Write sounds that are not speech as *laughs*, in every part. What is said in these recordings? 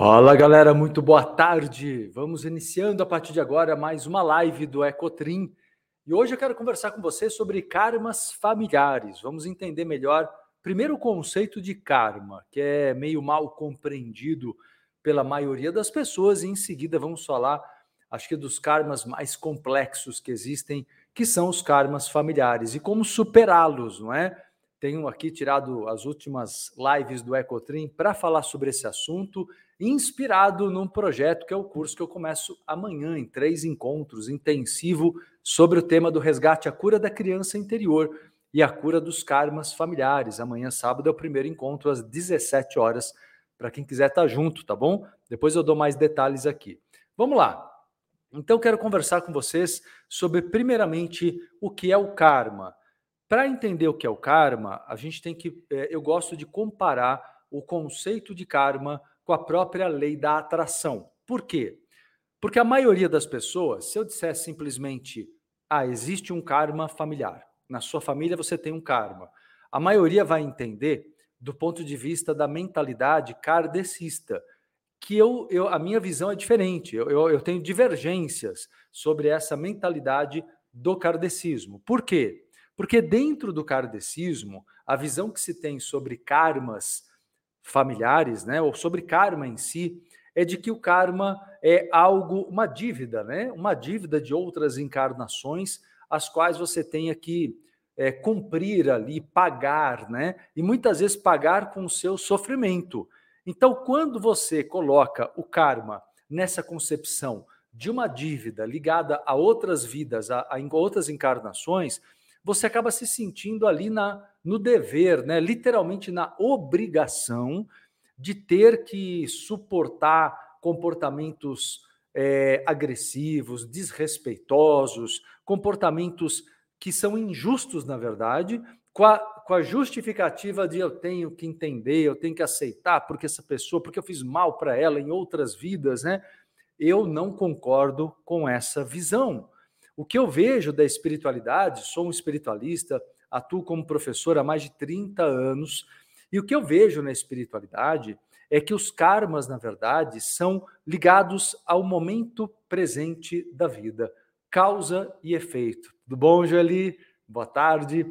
Fala galera, muito boa tarde. Vamos iniciando a partir de agora mais uma live do Ecotrim. E hoje eu quero conversar com você sobre karmas familiares. Vamos entender melhor primeiro o conceito de karma, que é meio mal compreendido pela maioria das pessoas, e em seguida vamos falar, acho que dos karmas mais complexos que existem, que são os karmas familiares e como superá-los, não é? Tenho aqui tirado as últimas lives do Ecotrim para falar sobre esse assunto inspirado num projeto que é o curso que eu começo amanhã, em três encontros intensivo sobre o tema do resgate à cura da criança interior e a cura dos karmas familiares. Amanhã, sábado, é o primeiro encontro às 17 horas, para quem quiser estar tá junto, tá bom? Depois eu dou mais detalhes aqui. Vamos lá. Então, quero conversar com vocês sobre, primeiramente, o que é o karma. Para entender o que é o karma, a gente tem que. Eh, eu gosto de comparar o conceito de karma com a própria lei da atração. Por quê? Porque a maioria das pessoas, se eu disser simplesmente, ah, existe um karma familiar, na sua família você tem um karma, a maioria vai entender do ponto de vista da mentalidade kardecista, que eu, eu a minha visão é diferente, eu, eu, eu tenho divergências sobre essa mentalidade do kardecismo. Por quê? Porque dentro do kardecismo, a visão que se tem sobre karmas familiares, né, ou sobre karma em si, é de que o karma é algo, uma dívida, né, uma dívida de outras encarnações, as quais você tenha que é, cumprir ali, pagar, né, e muitas vezes pagar com o seu sofrimento. Então, quando você coloca o karma nessa concepção de uma dívida ligada a outras vidas, a, a outras encarnações, você acaba se sentindo ali na, no dever, né? literalmente na obrigação de ter que suportar comportamentos é, agressivos, desrespeitosos, comportamentos que são injustos, na verdade, com a, com a justificativa de eu tenho que entender, eu tenho que aceitar, porque essa pessoa, porque eu fiz mal para ela em outras vidas, né? Eu não concordo com essa visão. O que eu vejo da espiritualidade, sou um espiritualista, atuo como professor há mais de 30 anos, e o que eu vejo na espiritualidade é que os karmas, na verdade, são ligados ao momento presente da vida, causa e efeito. Tudo bom, Joeli? Boa tarde.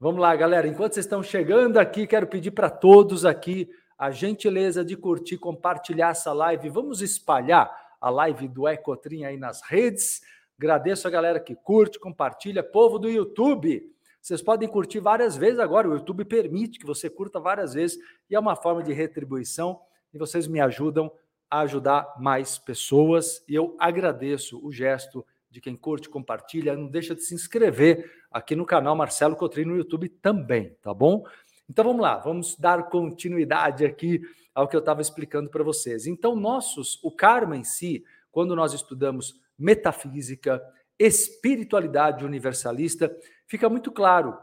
Vamos lá, galera. Enquanto vocês estão chegando aqui, quero pedir para todos aqui a gentileza de curtir, compartilhar essa live. Vamos espalhar a live do Ecotrim aí nas redes. Agradeço a galera que curte, compartilha. Povo do YouTube, vocês podem curtir várias vezes agora. O YouTube permite que você curta várias vezes e é uma forma de retribuição. E vocês me ajudam a ajudar mais pessoas. E eu agradeço o gesto de quem curte, compartilha. Não deixa de se inscrever aqui no canal Marcelo Cotrim no YouTube também, tá bom? Então vamos lá, vamos dar continuidade aqui ao que eu estava explicando para vocês. Então, nossos, o karma em si, quando nós estudamos metafísica, espiritualidade universalista, fica muito claro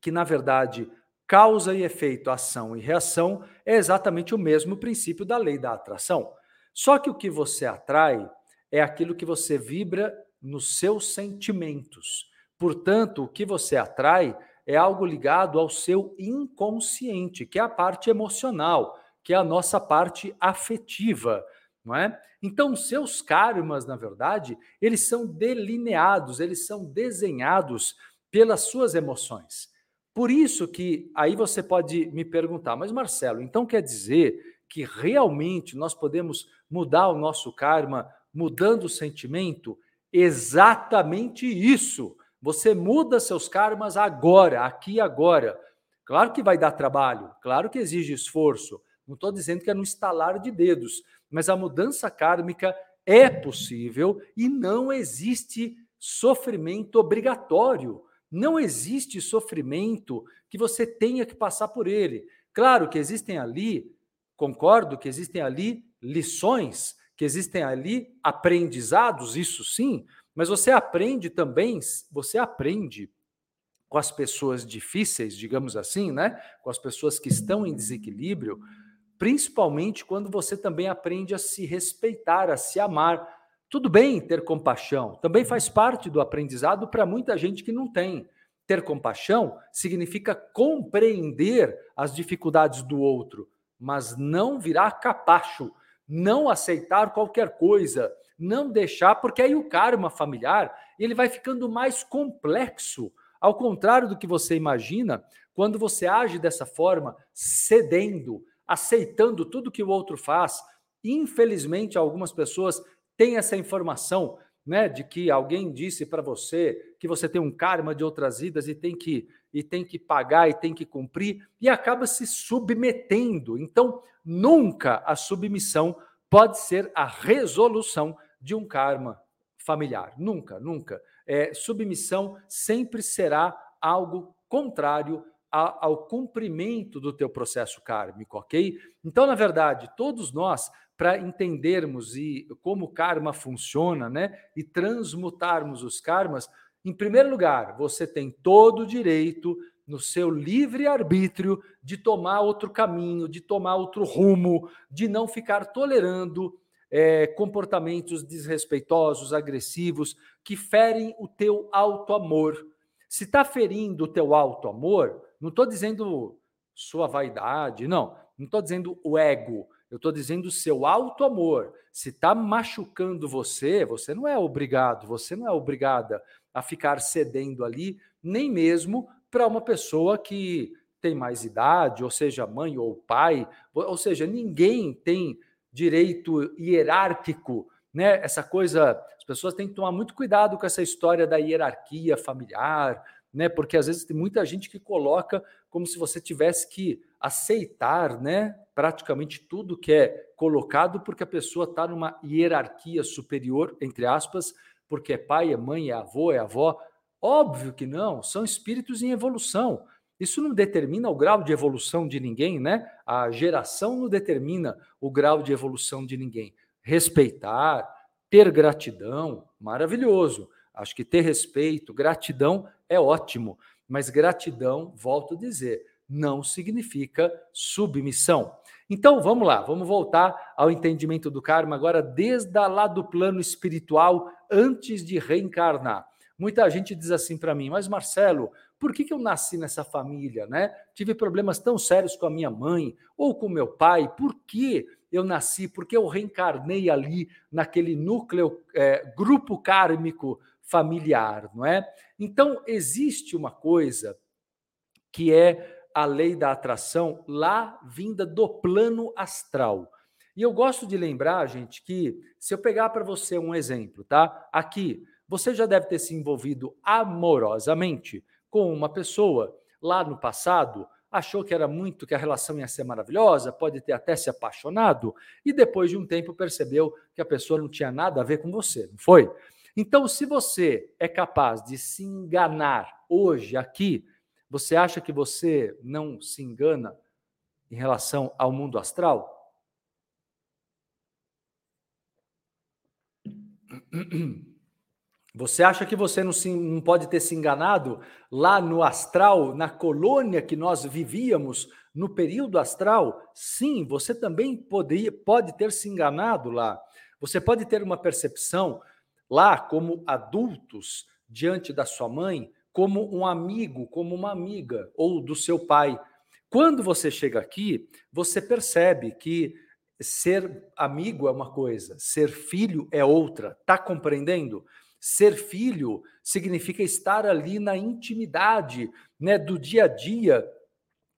que, na verdade, causa e efeito, ação e reação é exatamente o mesmo princípio da lei da atração. Só que o que você atrai é aquilo que você vibra nos seus sentimentos. Portanto, o que você atrai é algo ligado ao seu inconsciente, que é a parte emocional, que é a nossa parte afetiva não é? Então, seus karmas, na verdade, eles são delineados, eles são desenhados pelas suas emoções. Por isso que aí você pode me perguntar, mas Marcelo, então quer dizer que realmente nós podemos mudar o nosso karma mudando o sentimento? Exatamente isso. Você muda seus karmas agora, aqui e agora. Claro que vai dar trabalho, claro que exige esforço. Não estou dizendo que é no estalar de dedos, mas a mudança kármica é possível e não existe sofrimento obrigatório. Não existe sofrimento que você tenha que passar por ele. Claro que existem ali, concordo que existem ali lições, que existem ali aprendizados, isso sim, mas você aprende também, você aprende com as pessoas difíceis, digamos assim, né? Com as pessoas que estão em desequilíbrio, principalmente quando você também aprende a se respeitar, a se amar. Tudo bem ter compaixão, também faz parte do aprendizado para muita gente que não tem. Ter compaixão significa compreender as dificuldades do outro, mas não virar capacho, não aceitar qualquer coisa, não deixar, porque aí o karma familiar ele vai ficando mais complexo, ao contrário do que você imagina, quando você age dessa forma, cedendo, aceitando tudo que o outro faz. Infelizmente, algumas pessoas têm essa informação, né, de que alguém disse para você que você tem um karma de outras vidas e tem que e tem que pagar e tem que cumprir e acaba se submetendo. Então, nunca a submissão pode ser a resolução de um karma familiar. Nunca, nunca. É, submissão sempre será algo contrário ao cumprimento do teu processo kármico, ok? Então, na verdade, todos nós, para entendermos e como o karma funciona, né, e transmutarmos os karmas, em primeiro lugar, você tem todo o direito no seu livre arbítrio de tomar outro caminho, de tomar outro rumo, de não ficar tolerando é, comportamentos desrespeitosos, agressivos, que ferem o teu auto-amor. Se está ferindo o teu auto-amor, não estou dizendo sua vaidade, não. Não estou dizendo o ego. Eu estou dizendo seu auto-amor. Se está machucando você, você não é obrigado, você não é obrigada a ficar cedendo ali, nem mesmo para uma pessoa que tem mais idade, ou seja, mãe ou pai, ou seja, ninguém tem direito hierárquico, né? Essa coisa, as pessoas têm que tomar muito cuidado com essa história da hierarquia familiar, né? Porque às vezes tem muita gente que coloca como se você tivesse que aceitar, né? Praticamente tudo que é colocado porque a pessoa está numa hierarquia superior, entre aspas, porque é pai, é mãe, é avô, é avó. Óbvio que não, são espíritos em evolução. Isso não determina o grau de evolução de ninguém, né? A geração não determina o grau de evolução de ninguém. Respeitar, ter gratidão, maravilhoso. Acho que ter respeito, gratidão é ótimo, mas gratidão, volto a dizer, não significa submissão. Então vamos lá, vamos voltar ao entendimento do karma agora desde lá do plano espiritual antes de reencarnar. Muita gente diz assim para mim, mas Marcelo, por que, que eu nasci nessa família, né? Tive problemas tão sérios com a minha mãe ou com meu pai, por que eu nasci? Porque eu reencarnei ali naquele núcleo, é, grupo kármico familiar, não é? Então, existe uma coisa que é a lei da atração lá vinda do plano astral. E eu gosto de lembrar, gente, que se eu pegar para você um exemplo, tá? Aqui, você já deve ter se envolvido amorosamente com uma pessoa lá no passado, achou que era muito, que a relação ia ser maravilhosa, pode ter até se apaixonado, e depois de um tempo percebeu que a pessoa não tinha nada a ver com você, não foi? Então, se você é capaz de se enganar hoje, aqui, você acha que você não se engana em relação ao mundo astral? Você acha que você não, se, não pode ter se enganado lá no astral, na colônia que nós vivíamos no período astral? Sim, você também poderia, pode ter se enganado lá. Você pode ter uma percepção lá como adultos diante da sua mãe, como um amigo, como uma amiga ou do seu pai. Quando você chega aqui, você percebe que ser amigo é uma coisa, ser filho é outra. Tá compreendendo? Ser filho significa estar ali na intimidade, né, do dia a dia.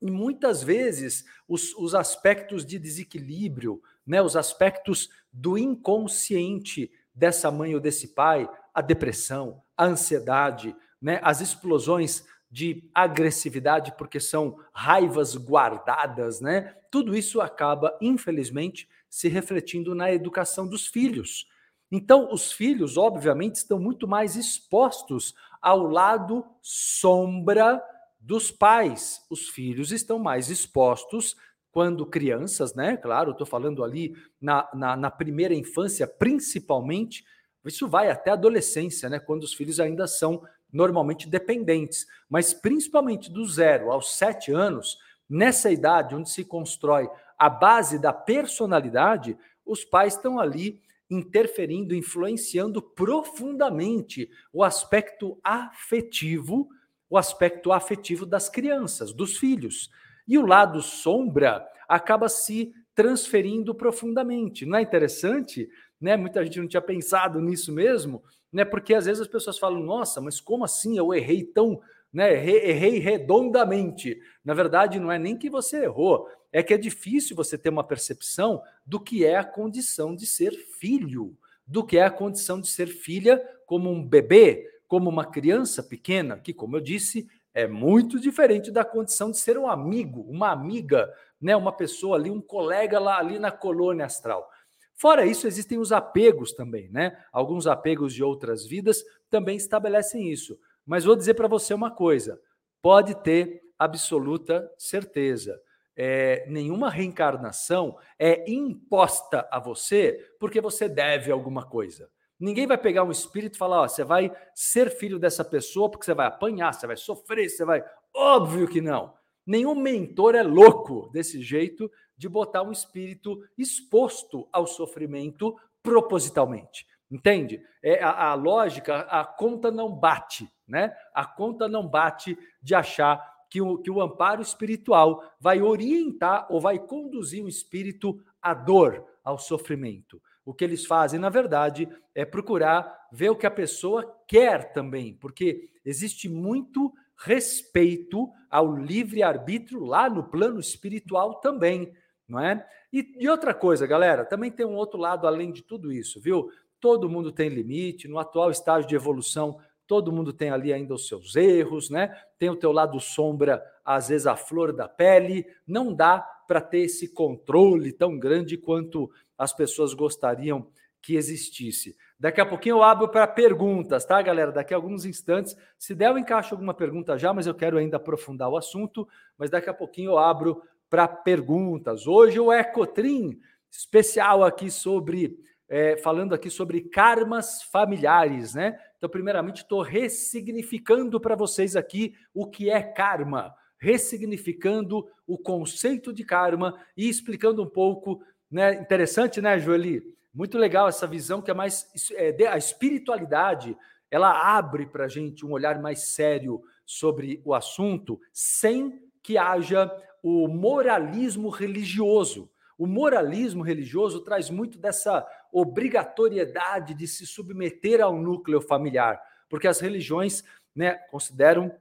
E muitas vezes os, os aspectos de desequilíbrio, né, os aspectos do inconsciente dessa mãe ou desse pai, a depressão, a ansiedade, né, as explosões de agressividade, porque são raivas guardadas, né? Tudo isso acaba, infelizmente, se refletindo na educação dos filhos. Então, os filhos, obviamente, estão muito mais expostos ao lado sombra dos pais. Os filhos estão mais expostos quando crianças, né? Claro, estou falando ali na, na, na, primeira infância, principalmente. Isso vai até a adolescência, né? Quando os filhos ainda são normalmente dependentes. Mas principalmente do zero aos sete anos, nessa idade onde se constrói a base da personalidade, os pais estão ali interferindo, influenciando profundamente o aspecto afetivo, o aspecto afetivo das crianças, dos filhos. E o lado sombra acaba se transferindo profundamente. Não é interessante? Né? Muita gente não tinha pensado nisso mesmo, né? Porque às vezes as pessoas falam: "Nossa, mas como assim eu errei tão, né? Errei, redondamente". Na verdade, não é nem que você errou, é que é difícil você ter uma percepção do que é a condição de ser filho, do que é a condição de ser filha como um bebê, como uma criança pequena, que, como eu disse, é muito diferente da condição de ser um amigo, uma amiga, né, uma pessoa ali, um colega lá ali na colônia astral. Fora isso, existem os apegos também, né? Alguns apegos de outras vidas também estabelecem isso. Mas vou dizer para você uma coisa: pode ter absoluta certeza. É, nenhuma reencarnação é imposta a você porque você deve alguma coisa. Ninguém vai pegar um espírito e falar: ó, você vai ser filho dessa pessoa porque você vai apanhar, você vai sofrer, você vai. Óbvio que não. Nenhum mentor é louco desse jeito de botar um espírito exposto ao sofrimento propositalmente. Entende? É a, a, lógica, a conta não bate, né? A conta não bate de achar que o, que o amparo espiritual vai orientar ou vai conduzir o espírito à dor, ao sofrimento. O que eles fazem, na verdade, é procurar ver o que a pessoa quer também, porque existe muito respeito ao livre-arbítrio lá no plano espiritual também, não é? E, e outra coisa, galera, também tem um outro lado além de tudo isso, viu? Todo mundo tem limite, no atual estágio de evolução, todo mundo tem ali ainda os seus erros, né? Tem o teu lado sombra, às vezes a flor da pele, não dá para ter esse controle tão grande quanto as pessoas gostariam que existisse. Daqui a pouquinho eu abro para perguntas, tá, galera? Daqui a alguns instantes, se der, eu encaixo alguma pergunta já, mas eu quero ainda aprofundar o assunto. Mas daqui a pouquinho eu abro para perguntas. Hoje o Ecotrim especial aqui sobre, é, falando aqui sobre karmas familiares, né? Então, primeiramente, estou ressignificando para vocês aqui o que é karma, ressignificando o conceito de karma e explicando um pouco né? Interessante, né, Joeli? Muito legal essa visão que é mais é, a espiritualidade. Ela abre para a gente um olhar mais sério sobre o assunto, sem que haja o moralismo religioso. O moralismo religioso traz muito dessa obrigatoriedade de se submeter ao núcleo familiar, porque as religiões né, consideram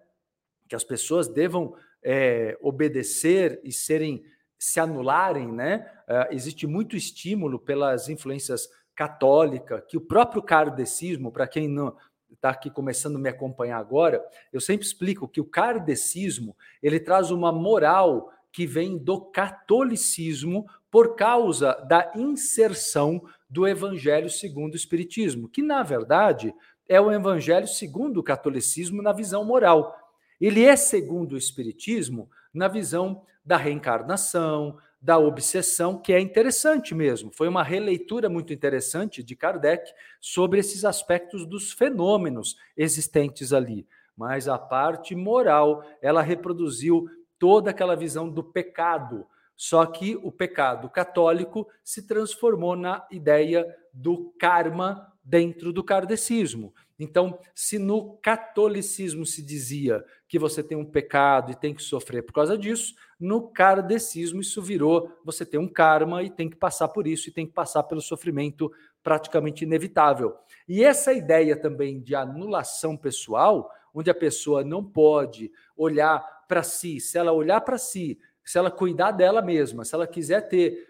que as pessoas devam é, obedecer e serem se anularem, né? Uh, existe muito estímulo pelas influências católicas, que o próprio kardecismo, para quem não está aqui começando a me acompanhar agora, eu sempre explico que o kardecismo ele traz uma moral que vem do catolicismo por causa da inserção do Evangelho segundo o Espiritismo, que na verdade é o Evangelho segundo o catolicismo na visão moral. Ele é segundo o Espiritismo na visão da reencarnação, da obsessão, que é interessante mesmo. Foi uma releitura muito interessante de Kardec sobre esses aspectos dos fenômenos existentes ali. Mas a parte moral, ela reproduziu toda aquela visão do pecado. Só que o pecado católico se transformou na ideia do karma dentro do kardecismo. Então, se no catolicismo se dizia que você tem um pecado e tem que sofrer por causa disso, no kardecismo isso virou você tem um karma e tem que passar por isso e tem que passar pelo sofrimento praticamente inevitável. E essa ideia também de anulação pessoal, onde a pessoa não pode olhar para si, se ela olhar para si, se ela cuidar dela mesma, se ela quiser ter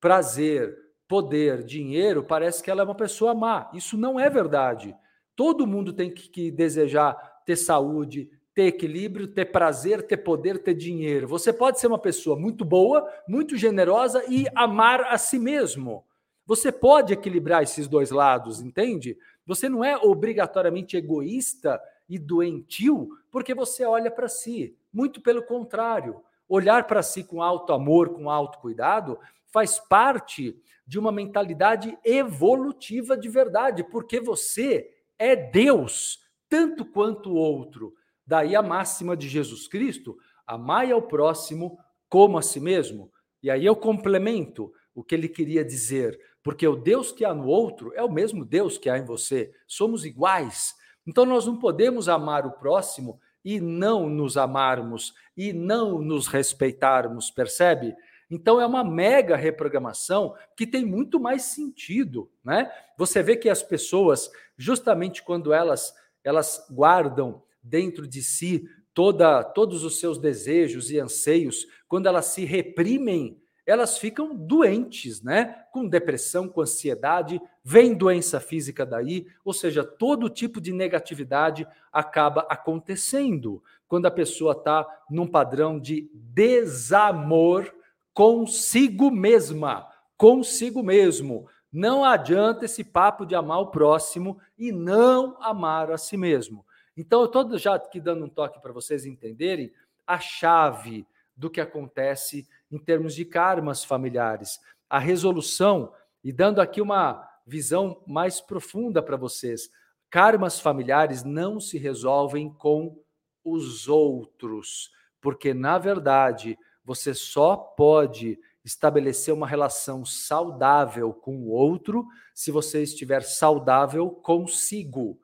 prazer, poder, dinheiro, parece que ela é uma pessoa má. Isso não é verdade. Todo mundo tem que, que desejar ter saúde, ter equilíbrio, ter prazer, ter poder, ter dinheiro. Você pode ser uma pessoa muito boa, muito generosa e amar a si mesmo. Você pode equilibrar esses dois lados, entende? Você não é obrigatoriamente egoísta e doentio porque você olha para si. Muito pelo contrário. Olhar para si com alto amor, com alto cuidado, faz parte de uma mentalidade evolutiva de verdade, porque você é Deus, tanto quanto o outro. Daí a máxima de Jesus Cristo: amai ao próximo como a si mesmo. E aí eu complemento o que ele queria dizer, porque o Deus que há no outro é o mesmo Deus que há em você. Somos iguais. Então nós não podemos amar o próximo e não nos amarmos e não nos respeitarmos, percebe? Então é uma mega reprogramação que tem muito mais sentido, né? Você vê que as pessoas, justamente quando elas elas guardam dentro de si toda todos os seus desejos e anseios, quando elas se reprimem, elas ficam doentes, né? Com depressão, com ansiedade, vem doença física daí, ou seja, todo tipo de negatividade acaba acontecendo quando a pessoa está num padrão de desamor consigo mesma, consigo mesmo. Não adianta esse papo de amar o próximo e não amar a si mesmo. Então, eu estou já aqui dando um toque para vocês entenderem a chave do que acontece em termos de karmas familiares. A resolução, e dando aqui uma visão mais profunda para vocês, karmas familiares não se resolvem com os outros, porque, na verdade, você só pode estabelecer uma relação saudável com o outro se você estiver saudável consigo.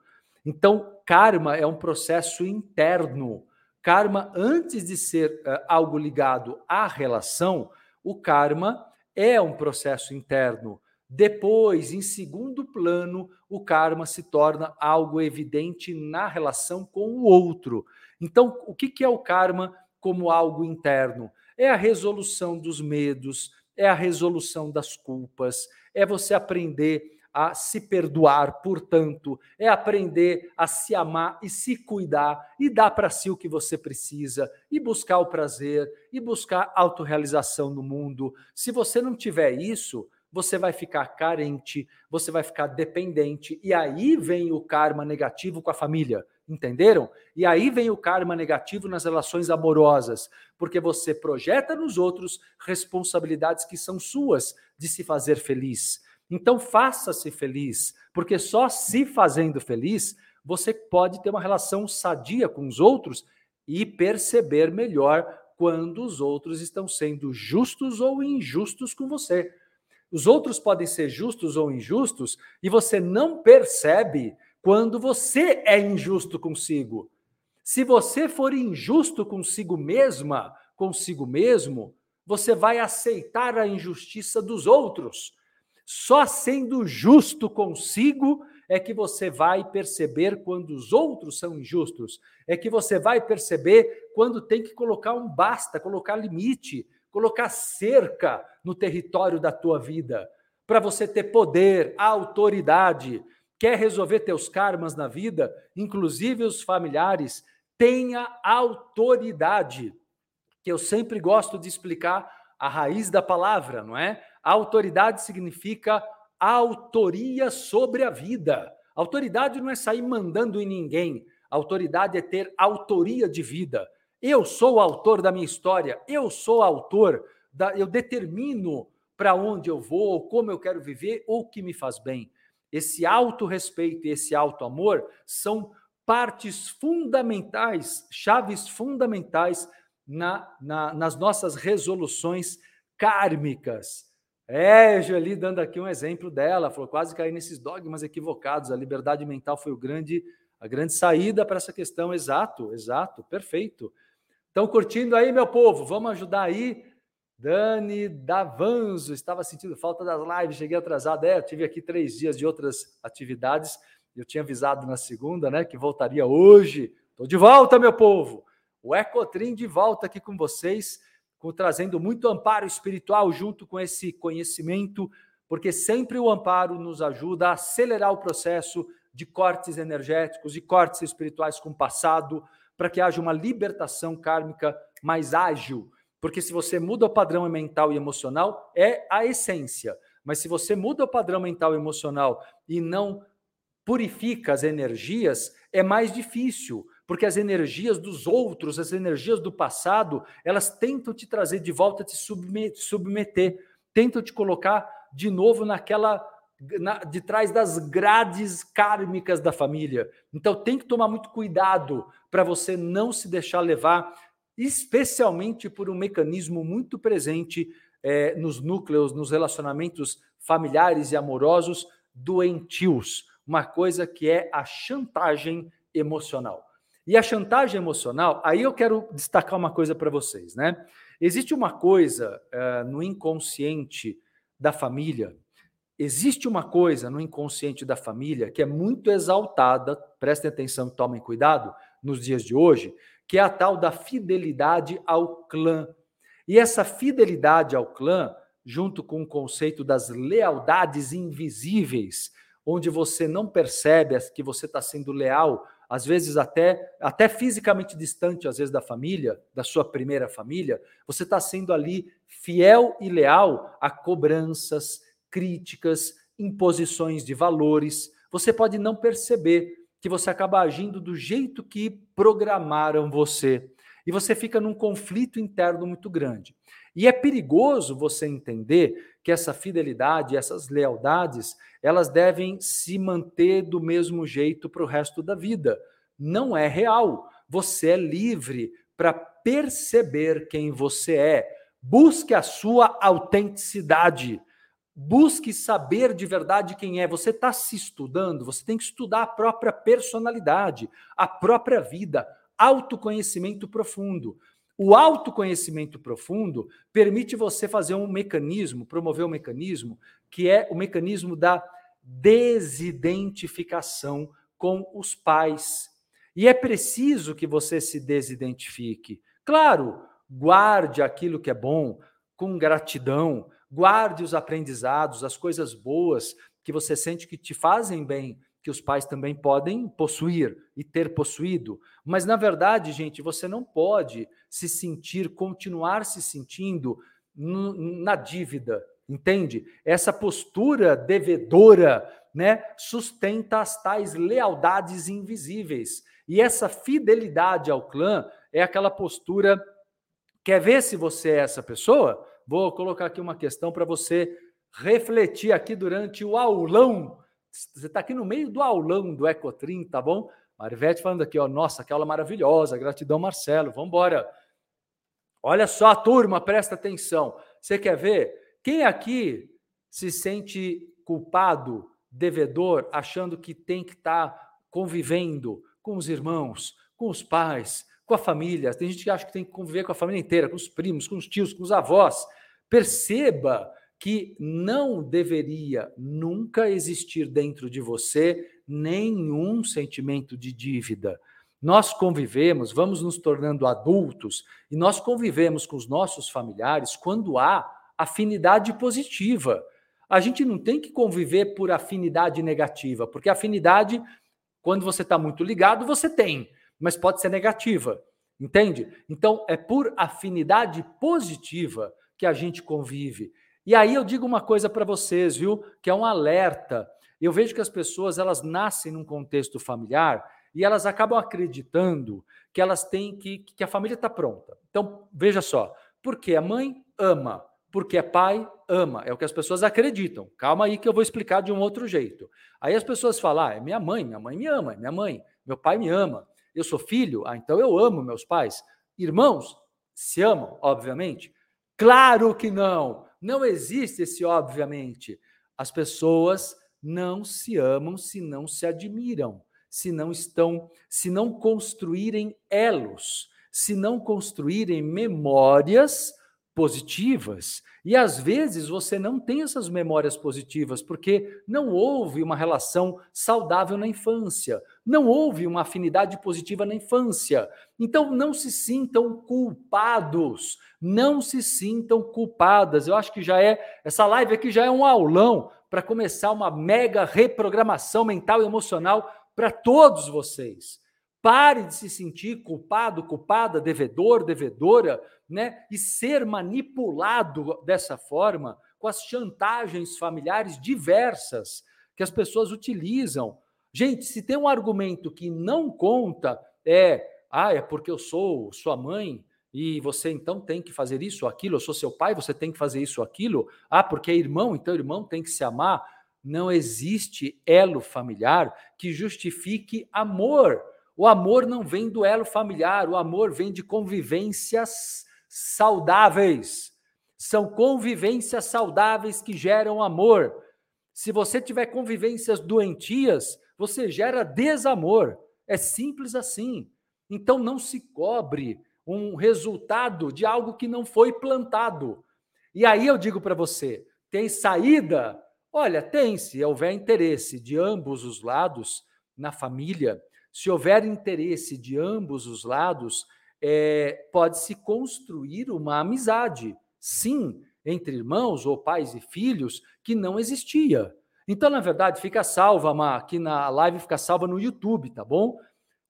Então, karma é um processo interno. Karma, antes de ser uh, algo ligado à relação, o karma é um processo interno. Depois, em segundo plano, o karma se torna algo evidente na relação com o outro. Então, o que é o karma como algo interno? É a resolução dos medos, é a resolução das culpas, é você aprender a se perdoar, portanto, é aprender a se amar e se cuidar e dar para si o que você precisa e buscar o prazer e buscar autorrealização no mundo. Se você não tiver isso, você vai ficar carente, você vai ficar dependente e aí vem o karma negativo com a família. Entenderam? E aí vem o karma negativo nas relações amorosas, porque você projeta nos outros responsabilidades que são suas de se fazer feliz. Então faça-se feliz, porque só se fazendo feliz você pode ter uma relação sadia com os outros e perceber melhor quando os outros estão sendo justos ou injustos com você. Os outros podem ser justos ou injustos e você não percebe quando você é injusto consigo. Se você for injusto consigo mesma, consigo mesmo, você vai aceitar a injustiça dos outros. Só sendo justo consigo é que você vai perceber quando os outros são injustos. É que você vai perceber quando tem que colocar um basta, colocar limite, colocar cerca no território da tua vida, para você ter poder, autoridade, quer resolver teus karmas na vida, inclusive os familiares, tenha autoridade. Que eu sempre gosto de explicar a raiz da palavra, não é? Autoridade significa autoria sobre a vida. Autoridade não é sair mandando em ninguém. Autoridade é ter autoria de vida. Eu sou o autor da minha história, eu sou autor, da, eu determino para onde eu vou, como eu quero viver ou o que me faz bem. Esse autorrespeito e esse auto-amor são partes fundamentais, chaves fundamentais na, na, nas nossas resoluções kármicas. É, Joeli dando aqui um exemplo dela, falou quase cair nesses dogmas equivocados. A liberdade mental foi o grande, a grande saída para essa questão. Exato, exato, perfeito. Estão curtindo aí, meu povo? Vamos ajudar aí Dani Davanzo, estava sentindo falta das lives, cheguei atrasado. É, eu tive aqui três dias de outras atividades. Eu tinha avisado na segunda, né, que voltaria hoje. Estou de volta, meu povo. O Ecotrim de volta aqui com vocês, com, trazendo muito amparo espiritual junto com esse conhecimento, porque sempre o amparo nos ajuda a acelerar o processo de cortes energéticos e cortes espirituais com o passado, para que haja uma libertação kármica mais ágil porque se você muda o padrão mental e emocional, é a essência. Mas se você muda o padrão mental e emocional e não purifica as energias, é mais difícil, porque as energias dos outros, as energias do passado, elas tentam te trazer de volta, te submeter, tentam te colocar de novo naquela na, de trás das grades kármicas da família. Então tem que tomar muito cuidado para você não se deixar levar especialmente por um mecanismo muito presente é, nos núcleos, nos relacionamentos familiares e amorosos doentios, uma coisa que é a chantagem emocional. E a chantagem emocional, aí eu quero destacar uma coisa para vocês, né? Existe uma coisa uh, no inconsciente da família, existe uma coisa no inconsciente da família que é muito exaltada, prestem atenção, tomem cuidado, nos dias de hoje, que é a tal da fidelidade ao clã. E essa fidelidade ao clã, junto com o conceito das lealdades invisíveis, onde você não percebe que você está sendo leal, às vezes até, até fisicamente distante, às vezes, da família, da sua primeira família, você está sendo ali fiel e leal a cobranças, críticas, imposições de valores. Você pode não perceber que você acaba agindo do jeito que programaram você. E você fica num conflito interno muito grande. E é perigoso você entender que essa fidelidade, essas lealdades, elas devem se manter do mesmo jeito para o resto da vida. Não é real. Você é livre para perceber quem você é. Busque a sua autenticidade. Busque saber de verdade quem é. Você está se estudando, você tem que estudar a própria personalidade, a própria vida, autoconhecimento profundo. O autoconhecimento profundo permite você fazer um mecanismo, promover um mecanismo, que é o mecanismo da desidentificação com os pais. E é preciso que você se desidentifique. Claro, guarde aquilo que é bom, com gratidão, guarde os aprendizados, as coisas boas que você sente que te fazem bem, que os pais também podem possuir e ter possuído. Mas, na verdade, gente, você não pode se sentir, continuar se sentindo na dívida, entende? Essa postura devedora né, sustenta as tais lealdades invisíveis. E essa fidelidade ao clã é aquela postura. Quer ver se você é essa pessoa? Vou colocar aqui uma questão para você refletir aqui durante o aulão. Você está aqui no meio do aulão do Ecotrim, tá bom? Marivete falando aqui, ó, nossa, que aula maravilhosa, gratidão, Marcelo, vamos embora. Olha só, turma, presta atenção. Você quer ver? Quem aqui se sente culpado, devedor, achando que tem que estar tá convivendo com os irmãos, com os pais, com a família. Tem gente que acha que tem que conviver com a família inteira, com os primos, com os tios, com os avós. Perceba que não deveria nunca existir dentro de você nenhum sentimento de dívida. Nós convivemos, vamos nos tornando adultos e nós convivemos com os nossos familiares quando há afinidade positiva. A gente não tem que conviver por afinidade negativa, porque afinidade, quando você está muito ligado, você tem mas pode ser negativa, entende? Então, é por afinidade positiva que a gente convive. E aí eu digo uma coisa para vocês, viu? Que é um alerta. Eu vejo que as pessoas elas nascem num contexto familiar e elas acabam acreditando que elas têm que que a família está pronta. Então veja só, porque a mãe ama, porque é pai ama, é o que as pessoas acreditam. Calma aí que eu vou explicar de um outro jeito. Aí as pessoas falam: ah, é minha mãe, minha mãe me ama, é minha mãe, meu pai me ama. Eu sou filho, ah, então eu amo meus pais. Irmãos se amam, obviamente? Claro que não. Não existe esse obviamente. As pessoas não se amam se não se admiram, se não estão, se não construírem elos, se não construírem memórias positivas. E às vezes você não tem essas memórias positivas porque não houve uma relação saudável na infância, não houve uma afinidade positiva na infância. Então não se sintam culpados, não se sintam culpadas. Eu acho que já é essa live aqui já é um aulão para começar uma mega reprogramação mental e emocional para todos vocês. Pare de se sentir culpado, culpada, devedor, devedora, né? E ser manipulado dessa forma com as chantagens familiares diversas que as pessoas utilizam. Gente, se tem um argumento que não conta, é, ah, é porque eu sou sua mãe e você então tem que fazer isso aquilo, eu sou seu pai, você tem que fazer isso aquilo. Ah, porque é irmão, então irmão tem que se amar. Não existe elo familiar que justifique amor. O amor não vem do elo familiar, o amor vem de convivências saudáveis. São convivências saudáveis que geram amor. Se você tiver convivências doentias, você gera desamor. É simples assim. Então não se cobre um resultado de algo que não foi plantado. E aí eu digo para você, tem saída? Olha, tem, se houver interesse de ambos os lados na família, se houver interesse de ambos os lados, é, pode-se construir uma amizade, sim, entre irmãos ou pais e filhos, que não existia. Então, na verdade, fica salva, Má, aqui na live fica salva no YouTube, tá bom?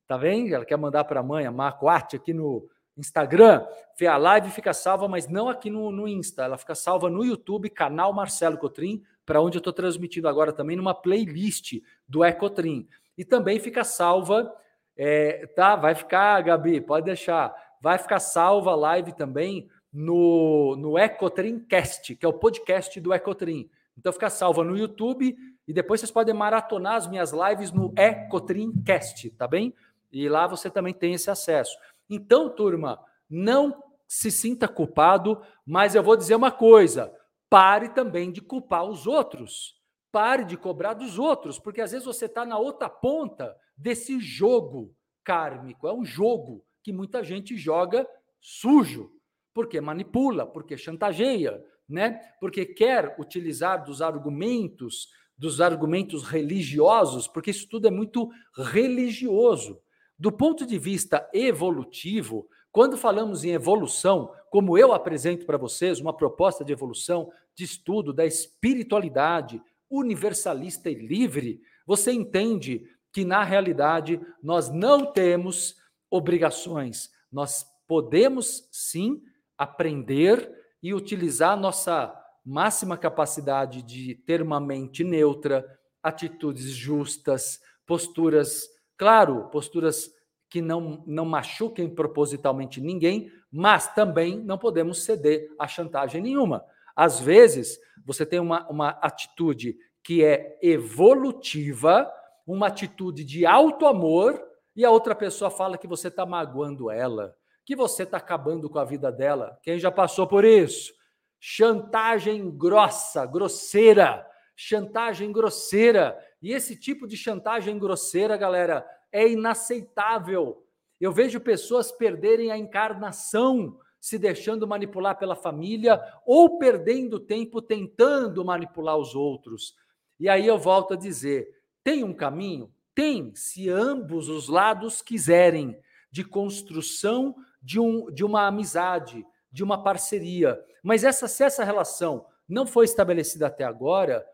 Tá vendo? Ela quer mandar para a mãe, a Marco Arte, aqui no Instagram. A live fica salva, mas não aqui no, no Insta. Ela fica salva no YouTube, canal Marcelo Cotrim, para onde eu estou transmitindo agora também numa playlist do Ecotrim. E também fica salva, é, tá? Vai ficar, Gabi, pode deixar. Vai ficar salva a live também no, no Ecotrimcast, que é o podcast do Ecotrim. Então fica salva no YouTube e depois vocês podem maratonar as minhas lives no Ecotrimcast, tá bem? E lá você também tem esse acesso. Então, turma, não se sinta culpado, mas eu vou dizer uma coisa: pare também de culpar os outros. Pare de cobrar dos outros, porque às vezes você está na outra ponta desse jogo kármico. É um jogo que muita gente joga sujo, porque manipula, porque chantageia, né? Porque quer utilizar dos argumentos, dos argumentos religiosos, porque isso tudo é muito religioso. Do ponto de vista evolutivo, quando falamos em evolução, como eu apresento para vocês uma proposta de evolução, de estudo da espiritualidade universalista e livre, você entende que na realidade nós não temos obrigações. Nós podemos sim aprender e utilizar nossa máxima capacidade de ter uma mente neutra, atitudes justas, posturas Claro, posturas que não, não machuquem propositalmente ninguém, mas também não podemos ceder a chantagem nenhuma. Às vezes, você tem uma, uma atitude que é evolutiva, uma atitude de alto amor, e a outra pessoa fala que você está magoando ela, que você está acabando com a vida dela. Quem já passou por isso? Chantagem grossa, grosseira, chantagem grosseira. E esse tipo de chantagem grosseira, galera, é inaceitável. Eu vejo pessoas perderem a encarnação se deixando manipular pela família ou perdendo tempo tentando manipular os outros. E aí eu volto a dizer: tem um caminho? Tem, se ambos os lados quiserem, de construção de, um, de uma amizade, de uma parceria. Mas essa, se essa relação não foi estabelecida até agora,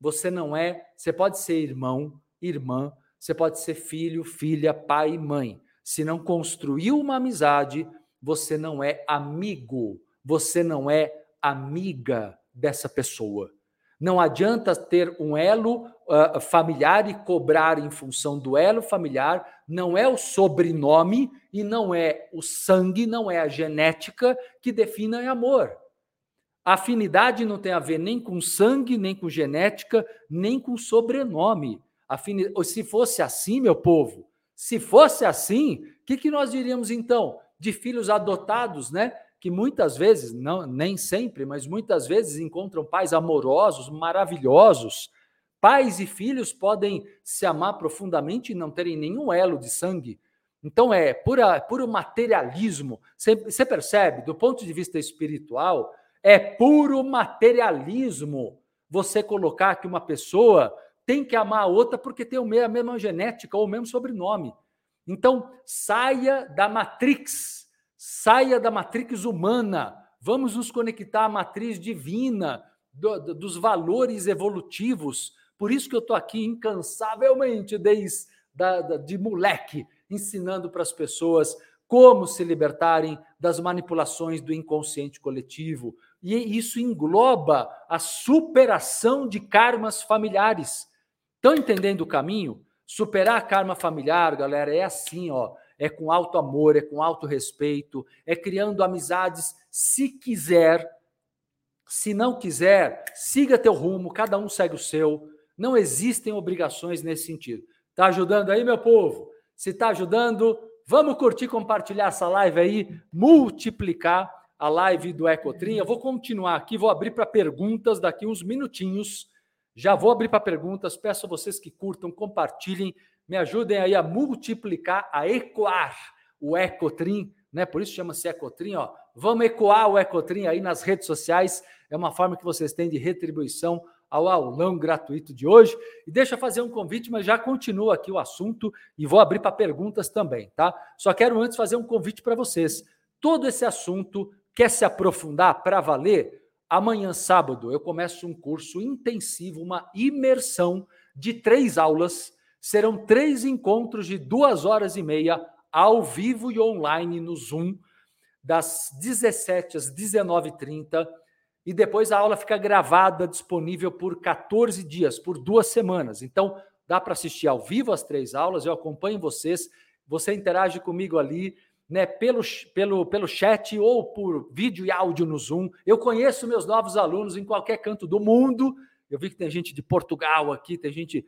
você não é, você pode ser irmão, irmã, você pode ser filho, filha, pai e mãe. Se não construiu uma amizade, você não é amigo, você não é amiga dessa pessoa. Não adianta ter um elo uh, familiar e cobrar em função do elo familiar, não é o sobrenome e não é o sangue, não é a genética que defina amor. A afinidade não tem a ver nem com sangue, nem com genética, nem com sobrenome. Afinidade... Se fosse assim, meu povo, se fosse assim, o que, que nós diríamos então? De filhos adotados, né? Que muitas vezes, não, nem sempre, mas muitas vezes encontram pais amorosos, maravilhosos. Pais e filhos podem se amar profundamente e não terem nenhum elo de sangue. Então é pura, puro materialismo. Você percebe, do ponto de vista espiritual, é puro materialismo você colocar que uma pessoa tem que amar a outra porque tem a mesma genética ou o mesmo sobrenome. Então, saia da matrix, saia da matrix humana. Vamos nos conectar à matriz divina, do, do, dos valores evolutivos. Por isso que eu estou aqui incansavelmente, desde da, da, de moleque, ensinando para as pessoas como se libertarem das manipulações do inconsciente coletivo, e isso engloba a superação de karmas familiares. Estão entendendo o caminho? Superar a karma familiar, galera, é assim, ó. É com alto amor, é com alto respeito, é criando amizades, se quiser. Se não quiser, siga teu rumo, cada um segue o seu. Não existem obrigações nesse sentido. Tá ajudando aí, meu povo? Se tá ajudando, vamos curtir, compartilhar essa live aí, multiplicar a live do Ecotrim. Eu vou continuar aqui, vou abrir para perguntas daqui uns minutinhos. Já vou abrir para perguntas. Peço a vocês que curtam, compartilhem, me ajudem aí a multiplicar, a ecoar o Ecotrim, né? Por isso chama-se Ecotrim, ó. Vamos ecoar o Ecotrim aí nas redes sociais. É uma forma que vocês têm de retribuição ao aulão gratuito de hoje. E deixa eu fazer um convite, mas já continua aqui o assunto e vou abrir para perguntas também, tá? Só quero antes fazer um convite para vocês. Todo esse assunto quer se aprofundar para valer? Amanhã, sábado, eu começo um curso intensivo, uma imersão de três aulas. Serão três encontros de duas horas e meia, ao vivo e online no Zoom, das 17 às 19h30. E depois a aula fica gravada, disponível por 14 dias, por duas semanas. Então, dá para assistir ao vivo as três aulas, eu acompanho vocês, você interage comigo ali né, pelo, pelo, pelo chat ou por vídeo e áudio no Zoom. Eu conheço meus novos alunos em qualquer canto do mundo. Eu vi que tem gente de Portugal aqui, tem gente.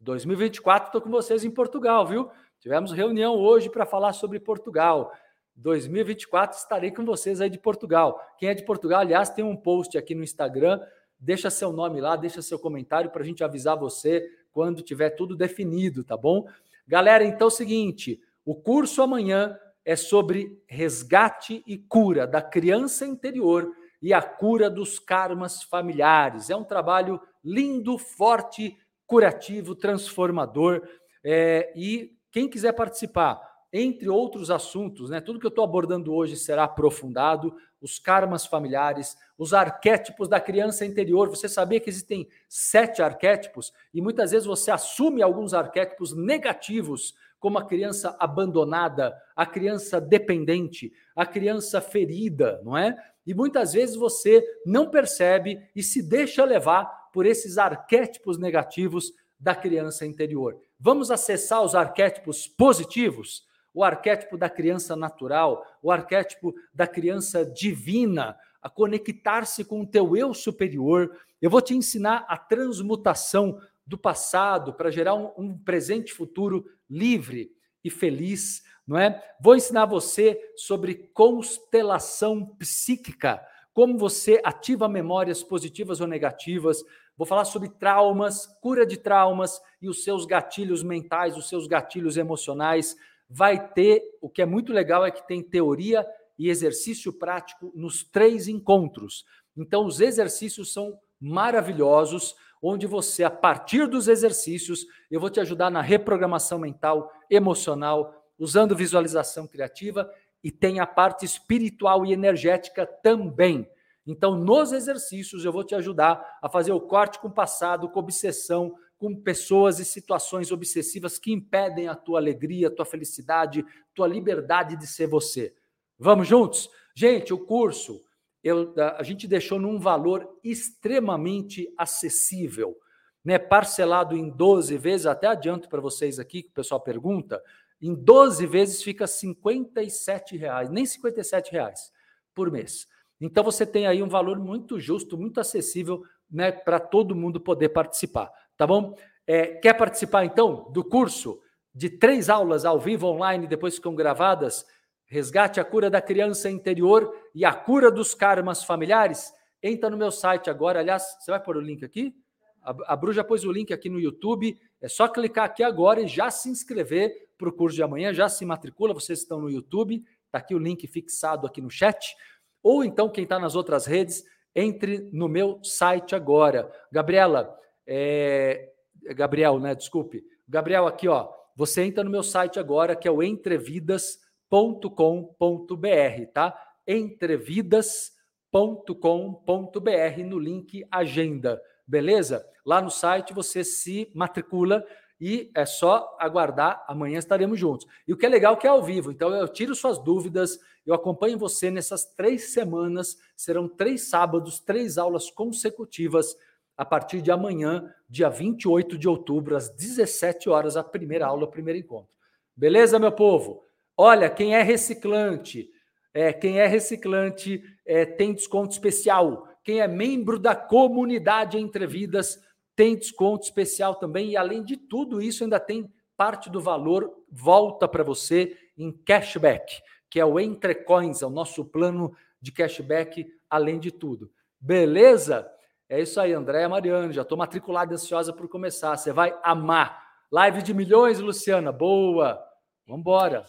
2024, estou com vocês em Portugal, viu? Tivemos reunião hoje para falar sobre Portugal. 2024 estarei com vocês aí de Portugal. Quem é de Portugal, aliás, tem um post aqui no Instagram. Deixa seu nome lá, deixa seu comentário para a gente avisar você quando tiver tudo definido, tá bom? Galera, então é o seguinte: o curso amanhã é sobre resgate e cura da criança interior e a cura dos karmas familiares. É um trabalho lindo, forte, curativo, transformador. É, e quem quiser participar, entre outros assuntos, né, tudo que eu estou abordando hoje será aprofundado. Os karmas familiares, os arquétipos da criança interior. Você sabia que existem sete arquétipos e muitas vezes você assume alguns arquétipos negativos como a criança abandonada, a criança dependente, a criança ferida, não é? E muitas vezes você não percebe e se deixa levar por esses arquétipos negativos da criança interior. Vamos acessar os arquétipos positivos? O arquétipo da criança natural, o arquétipo da criança divina, a conectar-se com o teu eu superior. Eu vou te ensinar a transmutação do passado para gerar um, um presente futuro livre e feliz, não é? Vou ensinar você sobre constelação psíquica, como você ativa memórias positivas ou negativas. Vou falar sobre traumas, cura de traumas e os seus gatilhos mentais, os seus gatilhos emocionais. Vai ter, o que é muito legal é que tem teoria e exercício prático nos três encontros. Então, os exercícios são maravilhosos onde você, a partir dos exercícios, eu vou te ajudar na reprogramação mental, emocional, usando visualização criativa e tem a parte espiritual e energética também. Então, nos exercícios, eu vou te ajudar a fazer o corte com o passado, com obsessão, com pessoas e situações obsessivas que impedem a tua alegria, a tua felicidade, tua liberdade de ser você. Vamos juntos? Gente, o curso eu, a gente deixou num valor extremamente acessível, né? parcelado em 12 vezes, até adianto para vocês aqui, que o pessoal pergunta, em 12 vezes fica 57 reais, nem 57 reais por mês. Então você tem aí um valor muito justo, muito acessível né, para todo mundo poder participar, tá bom? É, quer participar então do curso de três aulas ao vivo online, depois ficam gravadas? Resgate a cura da criança interior e a cura dos karmas familiares. Entra no meu site agora. Aliás, você vai pôr o link aqui? A, a Bru já pôs o link aqui no YouTube. É só clicar aqui agora e já se inscrever para o curso de amanhã. Já se matricula. Vocês estão no YouTube. Está aqui o link fixado aqui no chat. Ou então, quem está nas outras redes, entre no meu site agora. Gabriela, é... Gabriel, né? Desculpe. Gabriel, aqui, ó. Você entra no meu site agora, que é o Entrevidas entrevidas.com.br, tá? entrevidas.com.br no link agenda, beleza? Lá no site você se matricula e é só aguardar, amanhã estaremos juntos. E o que é legal é que é ao vivo, então eu tiro suas dúvidas, eu acompanho você nessas três semanas, serão três sábados, três aulas consecutivas a partir de amanhã, dia 28 de outubro, às 17 horas, a primeira aula, o primeiro encontro. Beleza, meu povo? Olha, quem é reciclante, é, quem é reciclante é, tem desconto especial. Quem é membro da comunidade Entre Vidas tem desconto especial também. E além de tudo isso, ainda tem parte do valor volta para você em cashback, que é o Entre Coins, é o nosso plano de cashback, além de tudo. Beleza? É isso aí, Andréia Mariano. Já estou matriculada ansiosa por começar. Você vai amar. Live de milhões, Luciana. Boa. Vamos embora.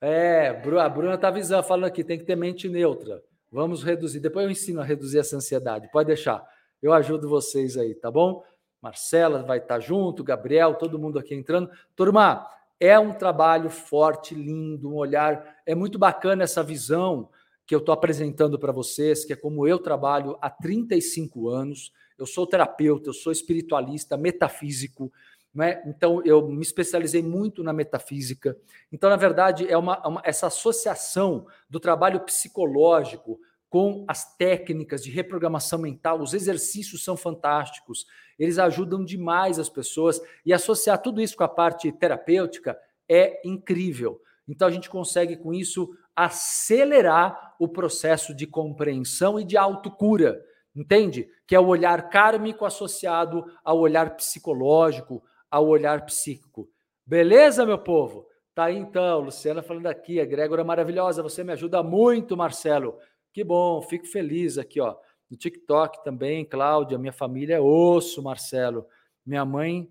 É, a Bruna está avisando, falando aqui, tem que ter mente neutra. Vamos reduzir. Depois eu ensino a reduzir essa ansiedade. Pode deixar. Eu ajudo vocês aí, tá bom? Marcela vai estar junto, Gabriel, todo mundo aqui entrando. Turma, é um trabalho forte, lindo, um olhar. É muito bacana essa visão que eu estou apresentando para vocês, que é como eu trabalho há 35 anos. Eu sou terapeuta, eu sou espiritualista, metafísico. Né? Então, eu me especializei muito na metafísica. Então, na verdade, é uma, uma, essa associação do trabalho psicológico com as técnicas de reprogramação mental, os exercícios são fantásticos, eles ajudam demais as pessoas e associar tudo isso com a parte terapêutica é incrível. Então, a gente consegue, com isso, acelerar o processo de compreensão e de autocura, entende? Que é o olhar kármico associado ao olhar psicológico, ao olhar psíquico. Beleza, meu povo? Tá aí então, Luciana falando aqui, a Grégora maravilhosa, você me ajuda muito, Marcelo. Que bom, fico feliz aqui, ó. No TikTok também, Cláudia, minha família é osso, Marcelo. Minha mãe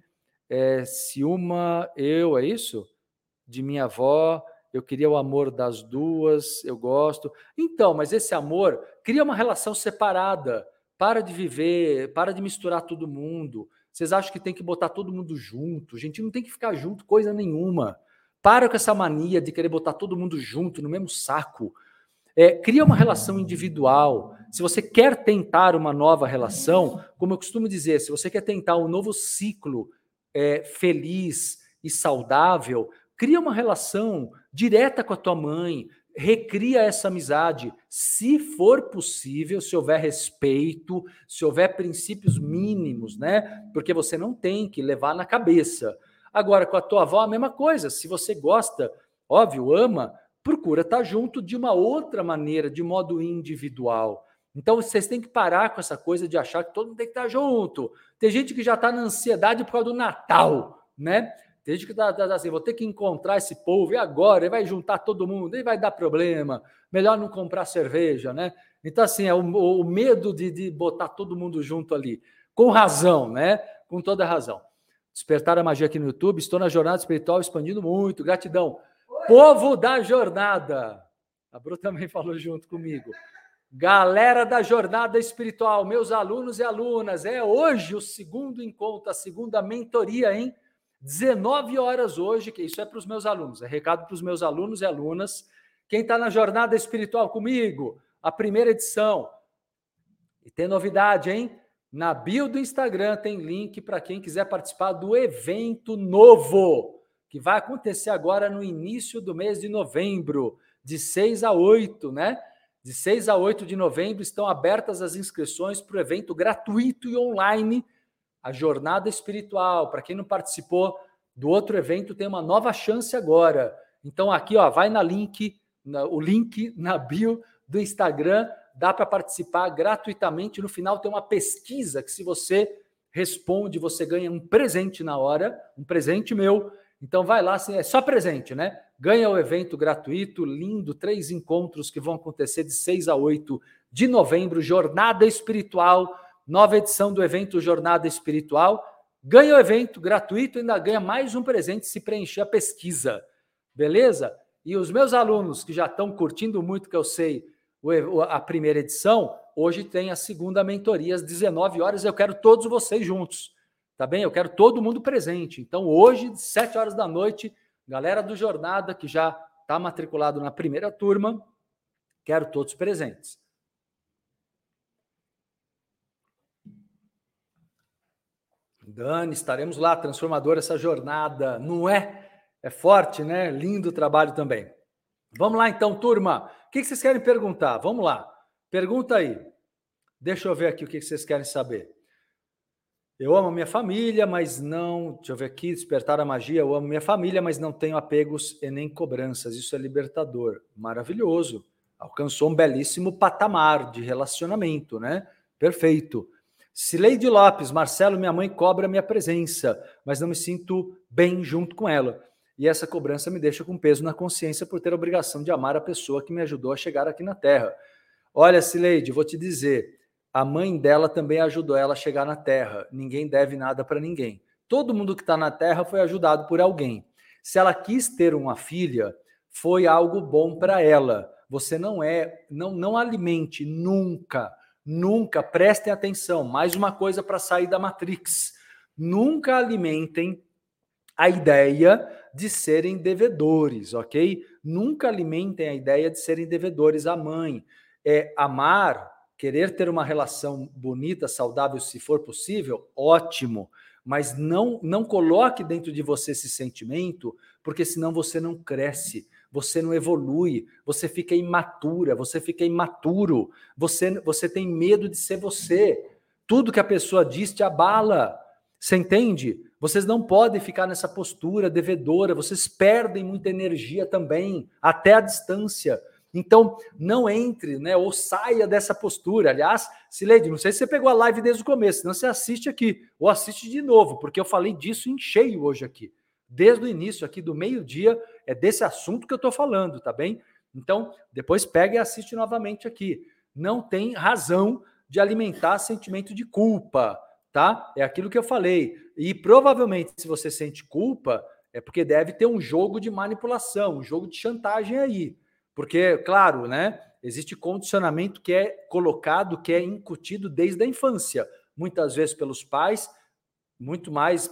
é ciúma, eu, é isso? De minha avó, eu queria o amor das duas, eu gosto. Então, mas esse amor cria uma relação separada. Para de viver, para de misturar todo mundo. Vocês acham que tem que botar todo mundo junto? Gente, não tem que ficar junto coisa nenhuma. Para com essa mania de querer botar todo mundo junto no mesmo saco. É, cria uma relação individual. Se você quer tentar uma nova relação, como eu costumo dizer, se você quer tentar um novo ciclo é, feliz e saudável, cria uma relação direta com a tua mãe, recria essa amizade, se for possível, se houver respeito, se houver princípios mínimos, né? Porque você não tem que levar na cabeça. Agora, com a tua avó, a mesma coisa. Se você gosta, óbvio, ama, procura estar junto de uma outra maneira, de modo individual. Então, vocês têm que parar com essa coisa de achar que todo mundo tem que estar junto. Tem gente que já está na ansiedade por causa do Natal, né? Tem gente que tá, tá assim, vou ter que encontrar esse povo, e agora? Ele vai juntar todo mundo, e vai dar problema. Melhor não comprar cerveja, né? Então, assim, é o, o medo de, de botar todo mundo junto ali. Com razão, né? Com toda razão. Despertar a magia aqui no YouTube. Estou na jornada espiritual expandindo muito. Gratidão. Oi. Povo da jornada. A Bru também *laughs* falou junto comigo. Galera da jornada espiritual, meus alunos e alunas, é hoje o segundo encontro, a segunda mentoria, hein? 19 horas hoje, que isso é para os meus alunos, é recado para os meus alunos e alunas. Quem está na jornada espiritual comigo, a primeira edição. E tem novidade, hein? Na bio do Instagram tem link para quem quiser participar do evento novo, que vai acontecer agora no início do mês de novembro, de 6 a 8, né? De 6 a 8 de novembro estão abertas as inscrições para o evento gratuito e online a jornada espiritual. Para quem não participou do outro evento, tem uma nova chance agora. Então aqui, ó, vai na link, na, o link na bio do Instagram, dá para participar gratuitamente. No final tem uma pesquisa que se você responde, você ganha um presente na hora, um presente meu. Então vai lá, assim, é só presente, né? Ganha o evento gratuito, lindo, três encontros que vão acontecer de 6 a 8 de novembro, jornada espiritual nova edição do evento Jornada Espiritual. Ganha o evento gratuito, ainda ganha mais um presente se preencher a pesquisa. Beleza? E os meus alunos que já estão curtindo muito, que eu sei, a primeira edição, hoje tem a segunda mentoria às 19 horas. Eu quero todos vocês juntos, tá bem? Eu quero todo mundo presente. Então, hoje, 7 horas da noite, galera do Jornada que já está matriculado na primeira turma, quero todos presentes. Dani, estaremos lá, transformador essa jornada, não é? É forte, né? Lindo trabalho também. Vamos lá então, turma. O que vocês querem perguntar? Vamos lá. Pergunta aí. Deixa eu ver aqui o que vocês querem saber. Eu amo minha família, mas não. Deixa eu ver aqui, despertar a magia. Eu amo minha família, mas não tenho apegos e nem cobranças. Isso é libertador. Maravilhoso. Alcançou um belíssimo patamar de relacionamento, né? Perfeito. Sileide Lopes, Marcelo, minha mãe cobra minha presença, mas não me sinto bem junto com ela. E essa cobrança me deixa com peso na consciência por ter a obrigação de amar a pessoa que me ajudou a chegar aqui na Terra. Olha, Sileide, vou te dizer, a mãe dela também ajudou ela a chegar na Terra. Ninguém deve nada para ninguém. Todo mundo que está na Terra foi ajudado por alguém. Se ela quis ter uma filha, foi algo bom para ela. Você não é, não, não alimente nunca, nunca, prestem atenção, mais uma coisa para sair da Matrix. Nunca alimentem a ideia de serem devedores, ok? Nunca alimentem a ideia de serem devedores à mãe. É, amar, querer ter uma relação bonita, saudável, se for possível, ótimo. Mas não, não coloque dentro de você esse sentimento, porque senão você não cresce, você não evolui, você fica imatura, você fica imaturo, você, você tem medo de ser você. Tudo que a pessoa diz te abala. Você entende? Vocês não podem ficar nessa postura devedora, vocês perdem muita energia também, até a distância. Então, não entre, né, ou saia dessa postura. Aliás, Sileide, não sei se você pegou a live desde o começo, senão você assiste aqui, ou assiste de novo, porque eu falei disso em cheio hoje aqui. Desde o início aqui do meio-dia, é desse assunto que eu estou falando, tá bem? Então, depois pega e assiste novamente aqui. Não tem razão de alimentar sentimento de culpa, tá? É aquilo que eu falei. E provavelmente, se você sente culpa, é porque deve ter um jogo de manipulação, um jogo de chantagem aí. Porque, claro, né? Existe condicionamento que é colocado, que é incutido desde a infância, muitas vezes pelos pais, muito mais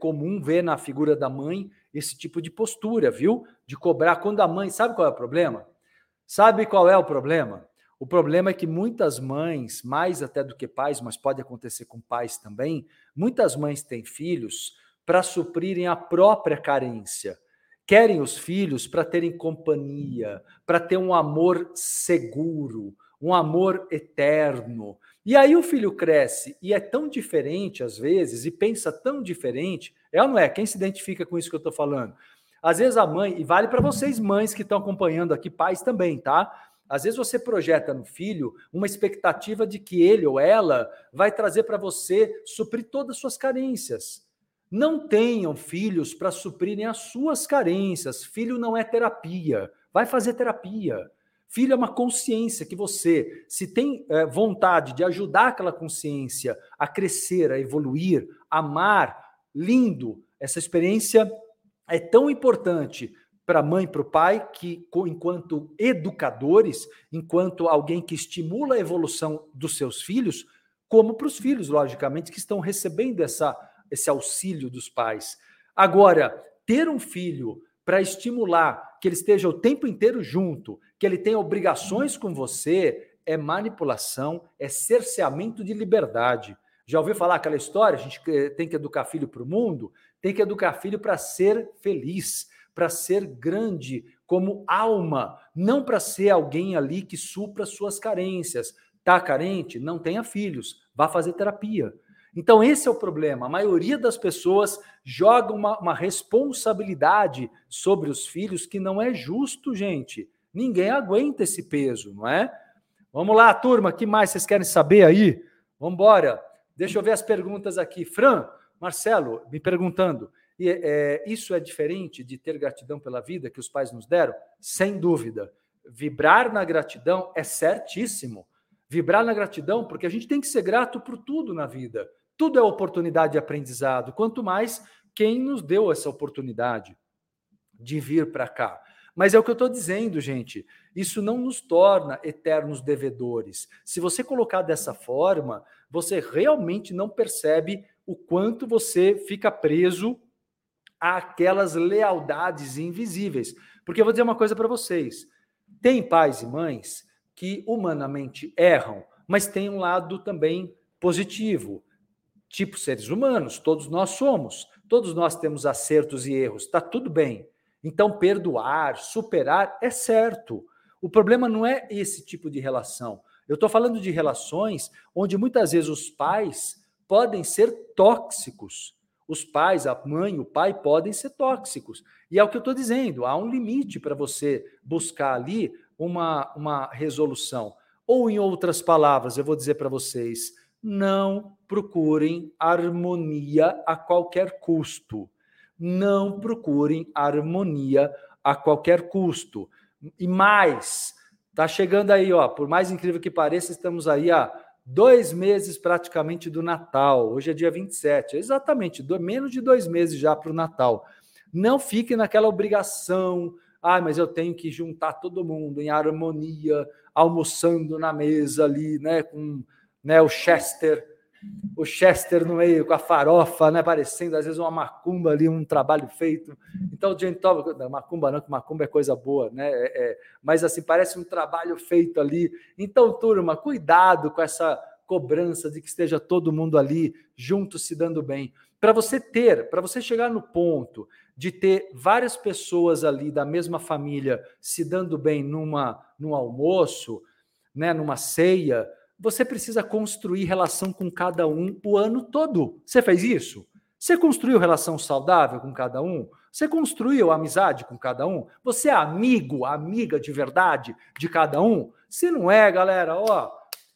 comum ver na figura da mãe esse tipo de postura, viu? De cobrar quando a mãe, sabe qual é o problema? Sabe qual é o problema? O problema é que muitas mães, mais até do que pais, mas pode acontecer com pais também, muitas mães têm filhos para suprirem a própria carência. Querem os filhos para terem companhia, para ter um amor seguro, um amor eterno. E aí o filho cresce e é tão diferente às vezes e pensa tão diferente. É ou não é? Quem se identifica com isso que eu estou falando? Às vezes a mãe, e vale para vocês mães que estão acompanhando aqui, pais também, tá? Às vezes você projeta no filho uma expectativa de que ele ou ela vai trazer para você suprir todas as suas carências. Não tenham filhos para suprirem as suas carências. Filho não é terapia. Vai fazer terapia. Filho é uma consciência que você, se tem é, vontade de ajudar aquela consciência a crescer, a evoluir, amar, lindo, essa experiência é tão importante para a mãe e para o pai, que, enquanto educadores, enquanto alguém que estimula a evolução dos seus filhos, como para os filhos, logicamente, que estão recebendo essa, esse auxílio dos pais. Agora, ter um filho para estimular que ele esteja o tempo inteiro junto, que ele tenha obrigações com você, é manipulação, é cerceamento de liberdade. Já ouviu falar aquela história? A gente tem que educar filho para o mundo, tem que educar filho para ser feliz para ser grande como alma, não para ser alguém ali que supra suas carências. Tá carente? Não tenha filhos, vá fazer terapia. Então, esse é o problema. A maioria das pessoas joga uma, uma responsabilidade sobre os filhos que não é justo, gente. Ninguém aguenta esse peso, não é? Vamos lá, turma, que mais vocês querem saber aí? Vamos embora. Deixa eu ver as perguntas aqui. Fran, Marcelo, me perguntando: é, isso é diferente de ter gratidão pela vida que os pais nos deram? Sem dúvida. Vibrar na gratidão é certíssimo. Vibrar na gratidão, porque a gente tem que ser grato por tudo na vida. Tudo é oportunidade de aprendizado. Quanto mais quem nos deu essa oportunidade de vir para cá. Mas é o que eu estou dizendo, gente. Isso não nos torna eternos devedores. Se você colocar dessa forma, você realmente não percebe o quanto você fica preso àquelas lealdades invisíveis. Porque eu vou dizer uma coisa para vocês: tem pais e mães que humanamente erram, mas tem um lado também positivo. Tipo seres humanos, todos nós somos, todos nós temos acertos e erros, está tudo bem. Então, perdoar, superar é certo. O problema não é esse tipo de relação. Eu estou falando de relações onde muitas vezes os pais podem ser tóxicos. Os pais, a mãe, o pai podem ser tóxicos. E é o que eu estou dizendo: há um limite para você buscar ali uma, uma resolução. Ou, em outras palavras, eu vou dizer para vocês: não procurem harmonia a qualquer custo. Não procurem harmonia a qualquer custo. E mais, tá chegando aí, ó, por mais incrível que pareça, estamos aí a dois meses praticamente do Natal. Hoje é dia 27, exatamente, do, menos de dois meses já para o Natal. Não fique naquela obrigação. Ah, mas eu tenho que juntar todo mundo em harmonia, almoçando na mesa ali, né, com né, o Chester o Chester no meio com a farofa, né, parecendo às vezes uma macumba ali, um trabalho feito. Então, o gente toma, macumba não, que macumba é coisa boa, né? É, é, mas assim, parece um trabalho feito ali. Então, turma, cuidado com essa cobrança de que esteja todo mundo ali junto se dando bem. Para você ter, para você chegar no ponto de ter várias pessoas ali da mesma família se dando bem numa num almoço, né, numa ceia, você precisa construir relação com cada um o ano todo. Você fez isso? Você construiu relação saudável com cada um? Você construiu amizade com cada um? Você é amigo, amiga de verdade de cada um? Se não é, galera, ó,